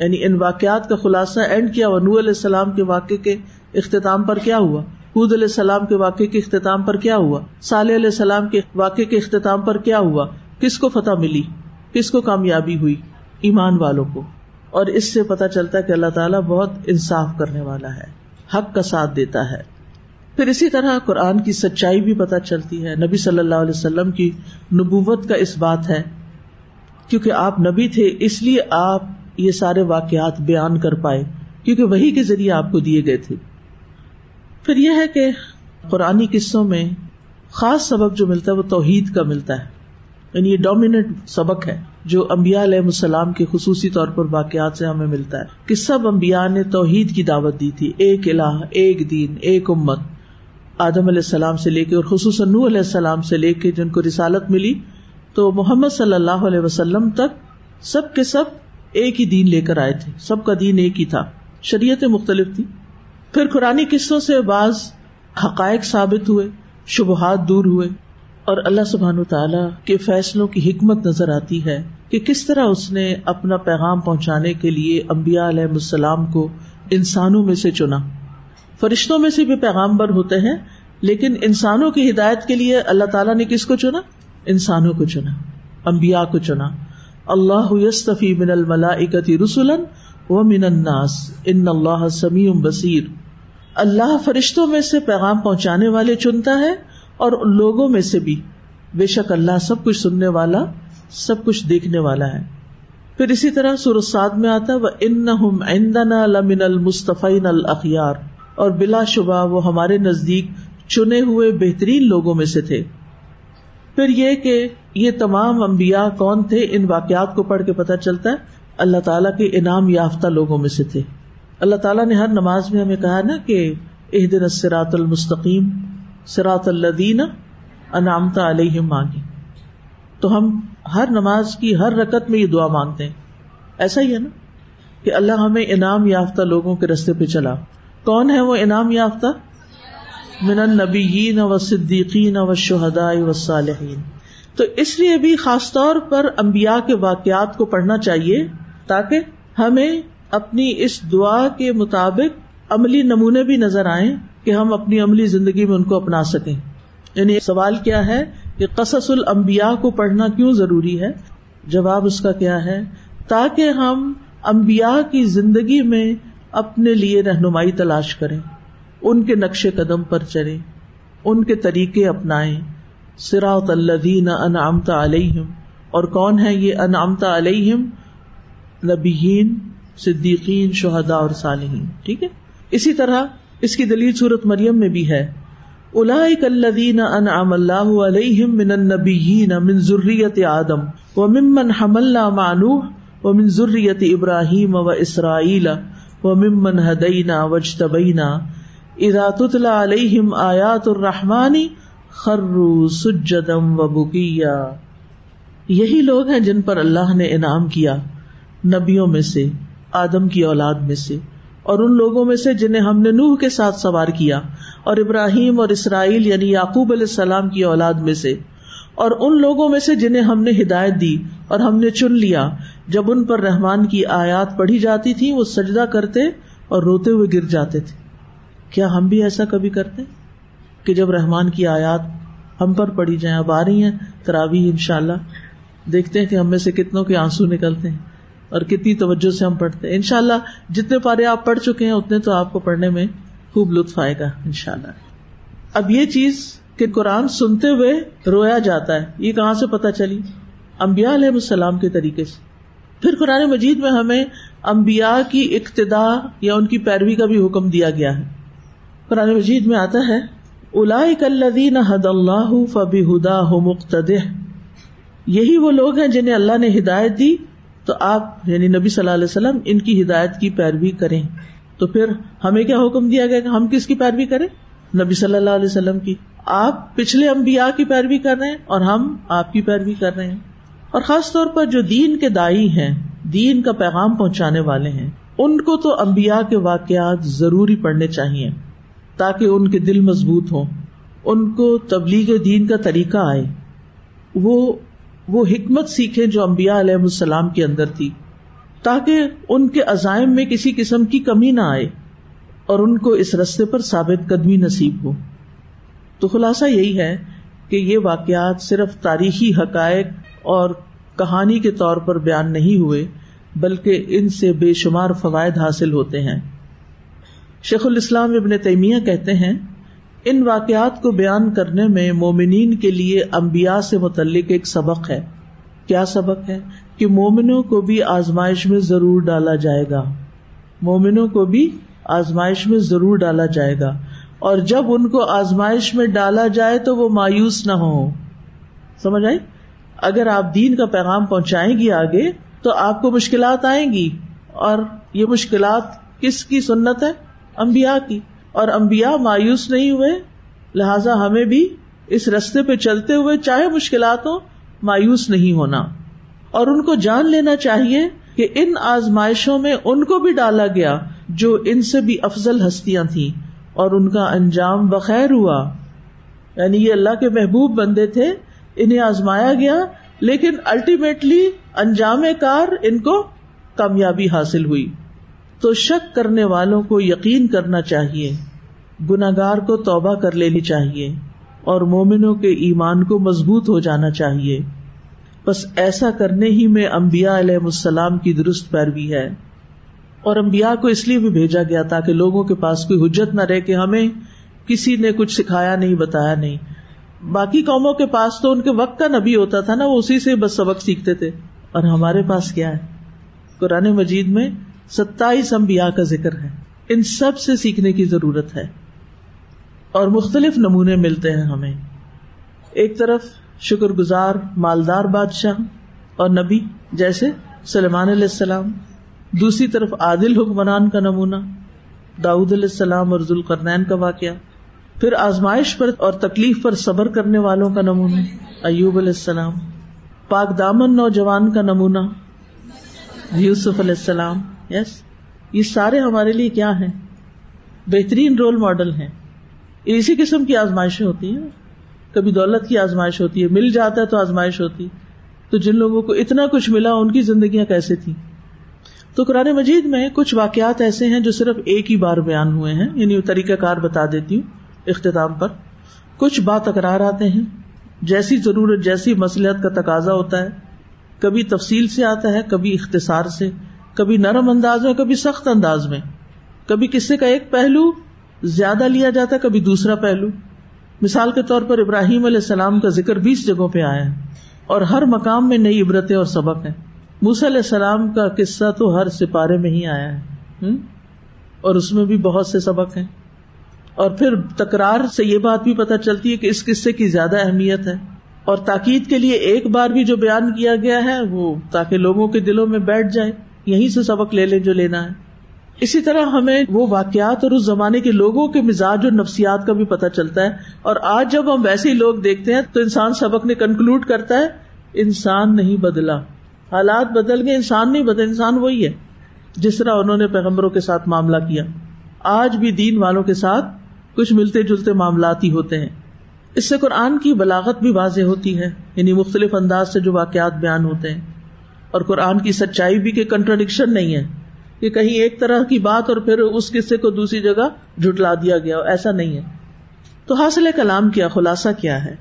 یعنی ان واقعات کا خلاصہ اینڈ کیا نور علیہ السلام کے واقع کے اختتام پر کیا ہوا۔ حود علیہ السلام کے واقعے کے اختتام پر کیا ہوا؟ صالح علیہ السلام کے واقعے کے اختتام پر کیا ہوا؟ کس کو فتح ملی؟ کس کو کامیابی ہوئی؟ ایمان والوں کو۔ اور اس سے پتا چلتا ہے کہ اللہ تعالیٰ بہت انصاف کرنے والا ہے، حق کا ساتھ دیتا ہے۔ پھر اسی طرح قرآن کی سچائی بھی پتہ چلتی ہے۔ نبی صلی اللہ علیہ وسلم کی نبوت کا اس بات ہے، کیونکہ آپ نبی تھے، اس لیے آپ یہ سارے واقعات بیان کر پائے، کیونکہ وہی کے ذریعے آپ کو دیے گئے تھے۔ پھر یہ ہے کہ قرآن قصوں میں خاص سبق جو ملتا ہے وہ توحید کا ملتا ہے۔ یعنی یہ ڈومیننٹ سبق ہے جو امبیا علیہ السلام کے خصوصی طور پر واقعات سے ہمیں ملتا ہے کہ سب امبیا نے توحید کی دعوت دی تھی۔ ایک الہ، ایک دین، ایک امت۔ آدم علیہ السلام سے لے کے اور خصوصاً نو علیہ السلام سے لے کے جن کو رسالت ملی، تو محمد صلی اللہ علیہ وسلم تک سب کے سب ایک ہی دین لے کر آئے تھے۔ سب کا دین ایک ہی تھا۔ شریعتیں مختلف تھی پھر قرآن قصوں سے بعض حقائق ثابت ہوئے، شبہات دور ہوئے اور اللہ سبحان تعالی کے فیصلوں کی حکمت نظر آتی ہے کہ کس طرح اس نے اپنا پیغام پہنچانے کے لیے امبیا علیہ السلام کو انسانوں میں سے چنا۔ فرشتوں میں سے بھی پیغامبر ہوتے ہیں، لیکن انسانوں کی ہدایت کے لیے اللہ تعالیٰ نے کس کو چنا؟ انسانوں کو چنا امبیا کو چنا۔ اللہ یستفی من الملائکتی رسولن و من الناس، ان اللہ سمیع بصیر۔ اللہ فرشتوں میں سے پیغام پہنچانے والے چنتا ہے اور لوگوں میں سے بھی۔ بے شک اللہ سب کچھ سننے والا، سب کچھ دیکھنے والا ہے۔ پھر اسی طرح سورساد میں آتا وہ ان لمن المصطفین الاخیار اور بلا شبہ وہ ہمارے نزدیک چنے ہوئے بہترین لوگوں میں سے تھے۔ پھر یہ کہ یہ تمام امبیا کون تھے، ان واقعات کو پڑھ کے پتہ چلتا ہے، اللہ تعالیٰ کے انعام یافتہ لوگوں میں سے تھے۔ اللہ تعالیٰ نے ہر نماز میں ہمیں کہا نا کہ اح دن سرات المستقیم سرات الدین انعامتا علیہ مانگی تو ہم ہر نماز کی ہر رکت میں یہ دعا مانگتے ہیں۔ ایسا ہی ہے نا کہ اللہ ہمیں انعام یافتہ لوگوں کے رستے پہ چلا۔ کون ہے وہ انعام یافتہ؟ من النبیین و صدیقین و شہداء و صالحین۔ تو اس لیے بھی خاص طور پر امبیا کے واقعات کو پڑھنا چاہیے تاکہ ہمیں اپنی اس دعا کے مطابق عملی نمونے بھی نظر آئیں کہ ہم اپنی عملی زندگی میں ان کو اپنا سکیں۔ یعنی سوال کیا ہے کہ قصص المبیا کو پڑھنا کیوں ضروری ہے؟ جواب اس کا کیا ہے؟ تاکہ ہم امبیا کی زندگی میں اپنے لیے رہنمائی تلاش کریں، ان کے نقش قدم پر چلے ان کے طریقے اپنائیں۔ سراط الدین انعامتا علیہم، اور کون ہے یہ انعامتا علیہم؟ نبیین۔ صدیقین شہدا اور صالحین، ٹھیک ہے؟ اسی طرح اس کی دلیل صورت مریم میں بھی ہے۔ اولئک الذین انعم اللہ علیہم من النبیین من ذریت آدم وممن حملنا مع نوح ومن ذریت ابراہیم و اسرائیل وممن هدینا واجتبینا اذا تتلى علیہم آیات الرحمن خروا سجدا وبکیا یہی لوگ ہیں جن پر اللہ نے انعام کیا نبیوں میں سے۔ آدم کی اولاد میں سے اور ان لوگوں میں سے جنہیں ہم نے نوح کے ساتھ سوار کیا اور ابراہیم اور اسرائیل یعنی یعقوب علیہ السلام کی اولاد میں سے اور ان لوگوں میں سے جنہیں ہم نے ہدایت دی اور ہم نے چن لیا، جب ان پر رحمان کی آیات پڑھی جاتی تھی وہ سجدہ کرتے اور روتے ہوئے گر جاتے تھے۔ کیا ہم بھی ایسا کبھی کرتے کہ جب رحمان کی آیات ہم پر پڑھی جائیں، اب آ رہی ہیں تراوی ان شاء اللہ دیکھتے ہیں کہ ہم میں سے کتنوں کے آنسو نکلتے ہیں۔ اور کتنی توجہ سے ہم پڑھتے ہیں۔ ان شاء اللہ جتنے پارے آپ پڑھ چکے ہیں، اتنے تو آپ کو پڑھنے میں خوب لطف آئے گا ان شاء اللہ اب یہ چیز کہ قرآن سنتے ہوئے رویا جاتا ہے، یہ کہاں سے پتا چلی؟ امبیا علیہ السلام کے طریقے سے۔ پھر قرآن مجید میں ہمیں امبیا کی اقتدا یا ان کی پیروی کا بھی حکم دیا گیا ہے۔ قرآن مجید میں آتا ہے الا کلین حد اللہ فبی ہدا ہو مقتد یہی وہ لوگ ہیں جنہیں اللہ نے ہدایت دی تو آپ یعنی نبی صلی اللہ علیہ وسلم ان کی ہدایت کی پیروی کریں۔ تو پھر ہمیں کیا حکم دیا گیا کہ ہم کس کی پیروی کریں؟ نبی صلی اللہ علیہ وسلم کی۔ آپ پچھلے امبیا کی پیروی کر رہے ہیں اور ہم آپ کی پیروی کر رہے ہیں۔ اور خاص طور پر جو دین کے دائی ہیں، دین کا پیغام پہنچانے والے ہیں، ان کو تو امبیا کے واقعات ضروری پڑھنے چاہیے تاکہ ان کے دل مضبوط ہوں، ان کو تبلیغ دین کا طریقہ آئے۔ وہ وہ حکمت سیکھے جو امبیا علیہ السلام کے اندر تھی، تاکہ ان کے عزائم میں کسی قسم کی کمی نہ آئے اور ان کو اس رستے پر ثابت قدمی نصیب ہو۔ تو خلاصہ یہی ہے کہ یہ واقعات صرف تاریخی حقائق اور کہانی کے طور پر بیان نہیں ہوئے، بلکہ ان سے بے شمار فوائد حاصل ہوتے ہیں۔ شیخ الاسلام ابن تیمیہ کہتے ہیں ان واقعات کو بیان کرنے میں مومنین کے لیے امبیا سے متعلق ایک سبق ہے۔ کیا سبق ہے کہ مومنوں کو بھی آزمائش میں ضرور ڈالا جائے گا۔ مومنوں کو بھی آزمائش میں ضرور ڈالا جائے گا۔ اور جب ان کو آزمائش میں ڈالا جائے تو وہ مایوس نہ ہو سمجھ آئی؟ اگر آپ دین کا پیغام پہنچائیں گی آگے تو آپ کو مشکلات آئیں گی۔ اور یہ مشکلات کس کی سنت ہے؟ امبیا کی۔ اور امبیا مایوس نہیں ہوئے، لہذا ہمیں بھی اس رستے پہ چلتے ہوئے چاہے مشکلات ہو مایوس نہیں ہونا۔ اور ان کو جان لینا چاہیے کہ ان آزمائشوں میں ان کو بھی ڈالا گیا جو ان سے بھی افضل ہستیاں تھیں اور ان کا انجام بخیر ہوا۔ یعنی یہ اللہ کے محبوب بندے تھے، انہیں آزمایا گیا، لیکن الٹیمیٹلی انجام کار ان کو کامیابی حاصل ہوئی۔ تو شک کرنے والوں کو یقین کرنا چاہیے گناگار کو توبہ کر لینی چاہیے، اور مومنوں کے ایمان کو مضبوط ہو جانا چاہیے۔ بس ایسا کرنے ہی میں امبیا علیہ السلام کی درست پیروی ہے۔ اور امبیا کو اس لیے بھی بھیجا گیا تاکہ لوگوں کے پاس کوئی حجت نہ رہے کہ ہمیں کسی نے کچھ سکھایا نہیں، بتایا نہیں۔ باقی قوموں کے پاس تو ان کے وقت کا نبی ہوتا تھا نا، وہ اسی سے بس سبق سیکھتے تھے۔ اور ہمارے پاس کیا ہے؟ قرآن مجید میں ستائیس امبیا کا ذکر ہے۔ ان سب سے سیکھنے کی ضرورت ہے۔ اور مختلف نمونے ملتے ہیں ہمیں۔ ایک طرف شکر گزار مالدار بادشاہ اور نبی جیسے سلمان علیہ السلام۔ دوسری طرف عادل حکمران کا نمونہ داود علیہ السلام اور ذوالقرنین کا واقعہ۔ پھر آزمائش پر اور تکلیف پر صبر کرنے والوں کا نمونہ، ایوب علیہ السلام۔ پاک دامن نوجوان کا نمونہ، یوسف علیہ السلام۔ یس یہ سارے ہمارے لیے کیا ہیں؟ بہترین رول ماڈل ہیں۔ اسی قسم کی آزمائشیں ہوتی ہیں۔ کبھی دولت کی آزمائش ہوتی ہے، مل جاتا ہے تو آزمائش ہوتی۔ تو جن لوگوں کو اتنا کچھ ملا، ان کی زندگیاں کیسے تھی تو قرآن مجید میں کچھ واقعات ایسے ہیں جو صرف ایک ہی بار بیان ہوئے ہیں۔ یعنی طریقہ کار بتا دیتی ہوں اختتام پر۔ کچھ بات اقرار آتے ہیں۔ جیسی ضرورت، جیسی مسلحت کا تقاضا ہوتا ہے۔ کبھی تفصیل سے آتا ہے، کبھی اختصار سے۔ کبھی نرم انداز میں، کبھی سخت انداز میں۔ کبھی کسی کا ایک پہلو زیادہ لیا جاتا ہے کبھی دوسرا پہلو۔ مثال کے طور پر ابراہیم علیہ السلام کا ذکر بیس جگہوں پہ آیا ہے اور ہر مقام میں نئی عبرتیں اور سبق ہیں۔ موس علیہ السلام کا قصہ تو ہر سپارے میں ہی آیا ہے۔ اور اس میں بھی بہت سے سبق ہیں۔ اور پھر تکرار سے یہ بات بھی پتہ چلتی ہے کہ اس قصے کی زیادہ اہمیت ہے۔ اور تاکید کے لیے ایک بار بھی جو بیان کیا گیا ہے، وہ تاکہ لوگوں کے دلوں میں بیٹھ جائے۔ یہیں سے سبق لے لیں جو لینا ہے۔ اسی طرح ہمیں وہ واقعات اور اس زمانے کے لوگوں کے مزاج اور نفسیات کا بھی پتہ چلتا ہے۔ اور آج جب ہم ویسے ہی لوگ دیکھتے ہیں تو انسان سبق نے کنکلوڈ کرتا ہے، انسان نہیں بدلا۔ حالات بدل گئے، انسان نہیں بدل انسان وہی ہے۔ جس طرح انہوں نے پیغمبروں کے ساتھ معاملہ کیا۔ آج بھی دین والوں کے ساتھ کچھ ملتے جلتے معاملات ہی ہوتے ہیں۔ اس سے قرآن کی بلاغت بھی واضح ہوتی ہے یعنی مختلف انداز سے جو واقعات بیان ہوتے ہیں۔ اور قرآن کی سچائی بھی کہ کنٹروڈکشن نہیں ہے۔ کہ کہیں ایک طرح کی بات اور پھر اس قصے کو دوسری جگہ جھٹلا دیا گیا، ایسا نہیں ہے۔ تو حاصل کلام کیا، خلاصہ کیا ہے؟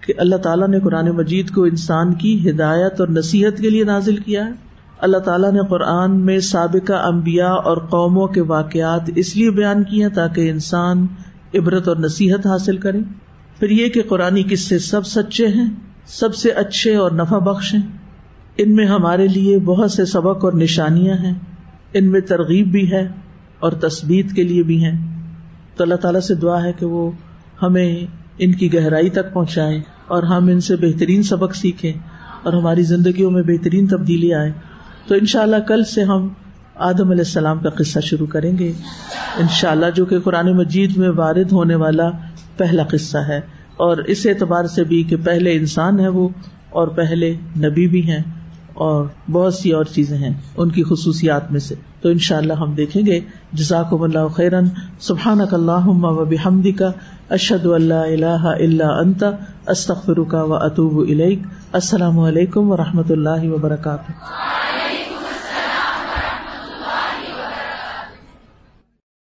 کہ اللہ تعالیٰ نے قرآن مجید کو انسان کی ہدایت اور نصیحت کے لیے نازل کیا ہے۔ اللہ تعالیٰ نے قرآن میں سابقہ امبیا اور قوموں کے واقعات اس لیے بیان کیے تاکہ انسان عبرت اور نصیحت حاصل کرے۔ پھر یہ کہ قرآن قصے سب سچے ہیں، سب سے اچھے اور نفع بخش ہیں۔ ان میں ہمارے لیے بہت سے سبق اور نشانیاں ہیں، ان میں ترغیب بھی ہے اور تصویر کے لیے بھی ہے تو اللہ تعالیٰ سے دعا ہے کہ وہ ہمیں ان کی گہرائی تک پہنچائے اور ہم ان سے بہترین سبق سیکھیں اور ہماری زندگیوں میں بہترین تبدیلی آئے۔ تو ان شاء اللہ کل سے ہم آدم علیہ السلام کا قصہ شروع کریں گے۔ ان شاء اللہ جو کہ قرآن مجید میں وارد ہونے والا پہلا قصہ ہے اور اس اعتبار سے بھی کہ پہلے انسان ہے وہ اور پہلے نبی بھی ہیں۔ اور بہت سی اور چیزیں ہیں ان کی خصوصیات میں سے۔ تو ان شاء اللہ ہم دیکھیں گے۔ جزاک اللہ خیرن۔ سبحان اک اللہ و بحمدی کا اشد اللہ اللہ اللہ انتا استخر کا و اطوب السلام علیکم و رحمۃ اللہ وبرکاتہ۔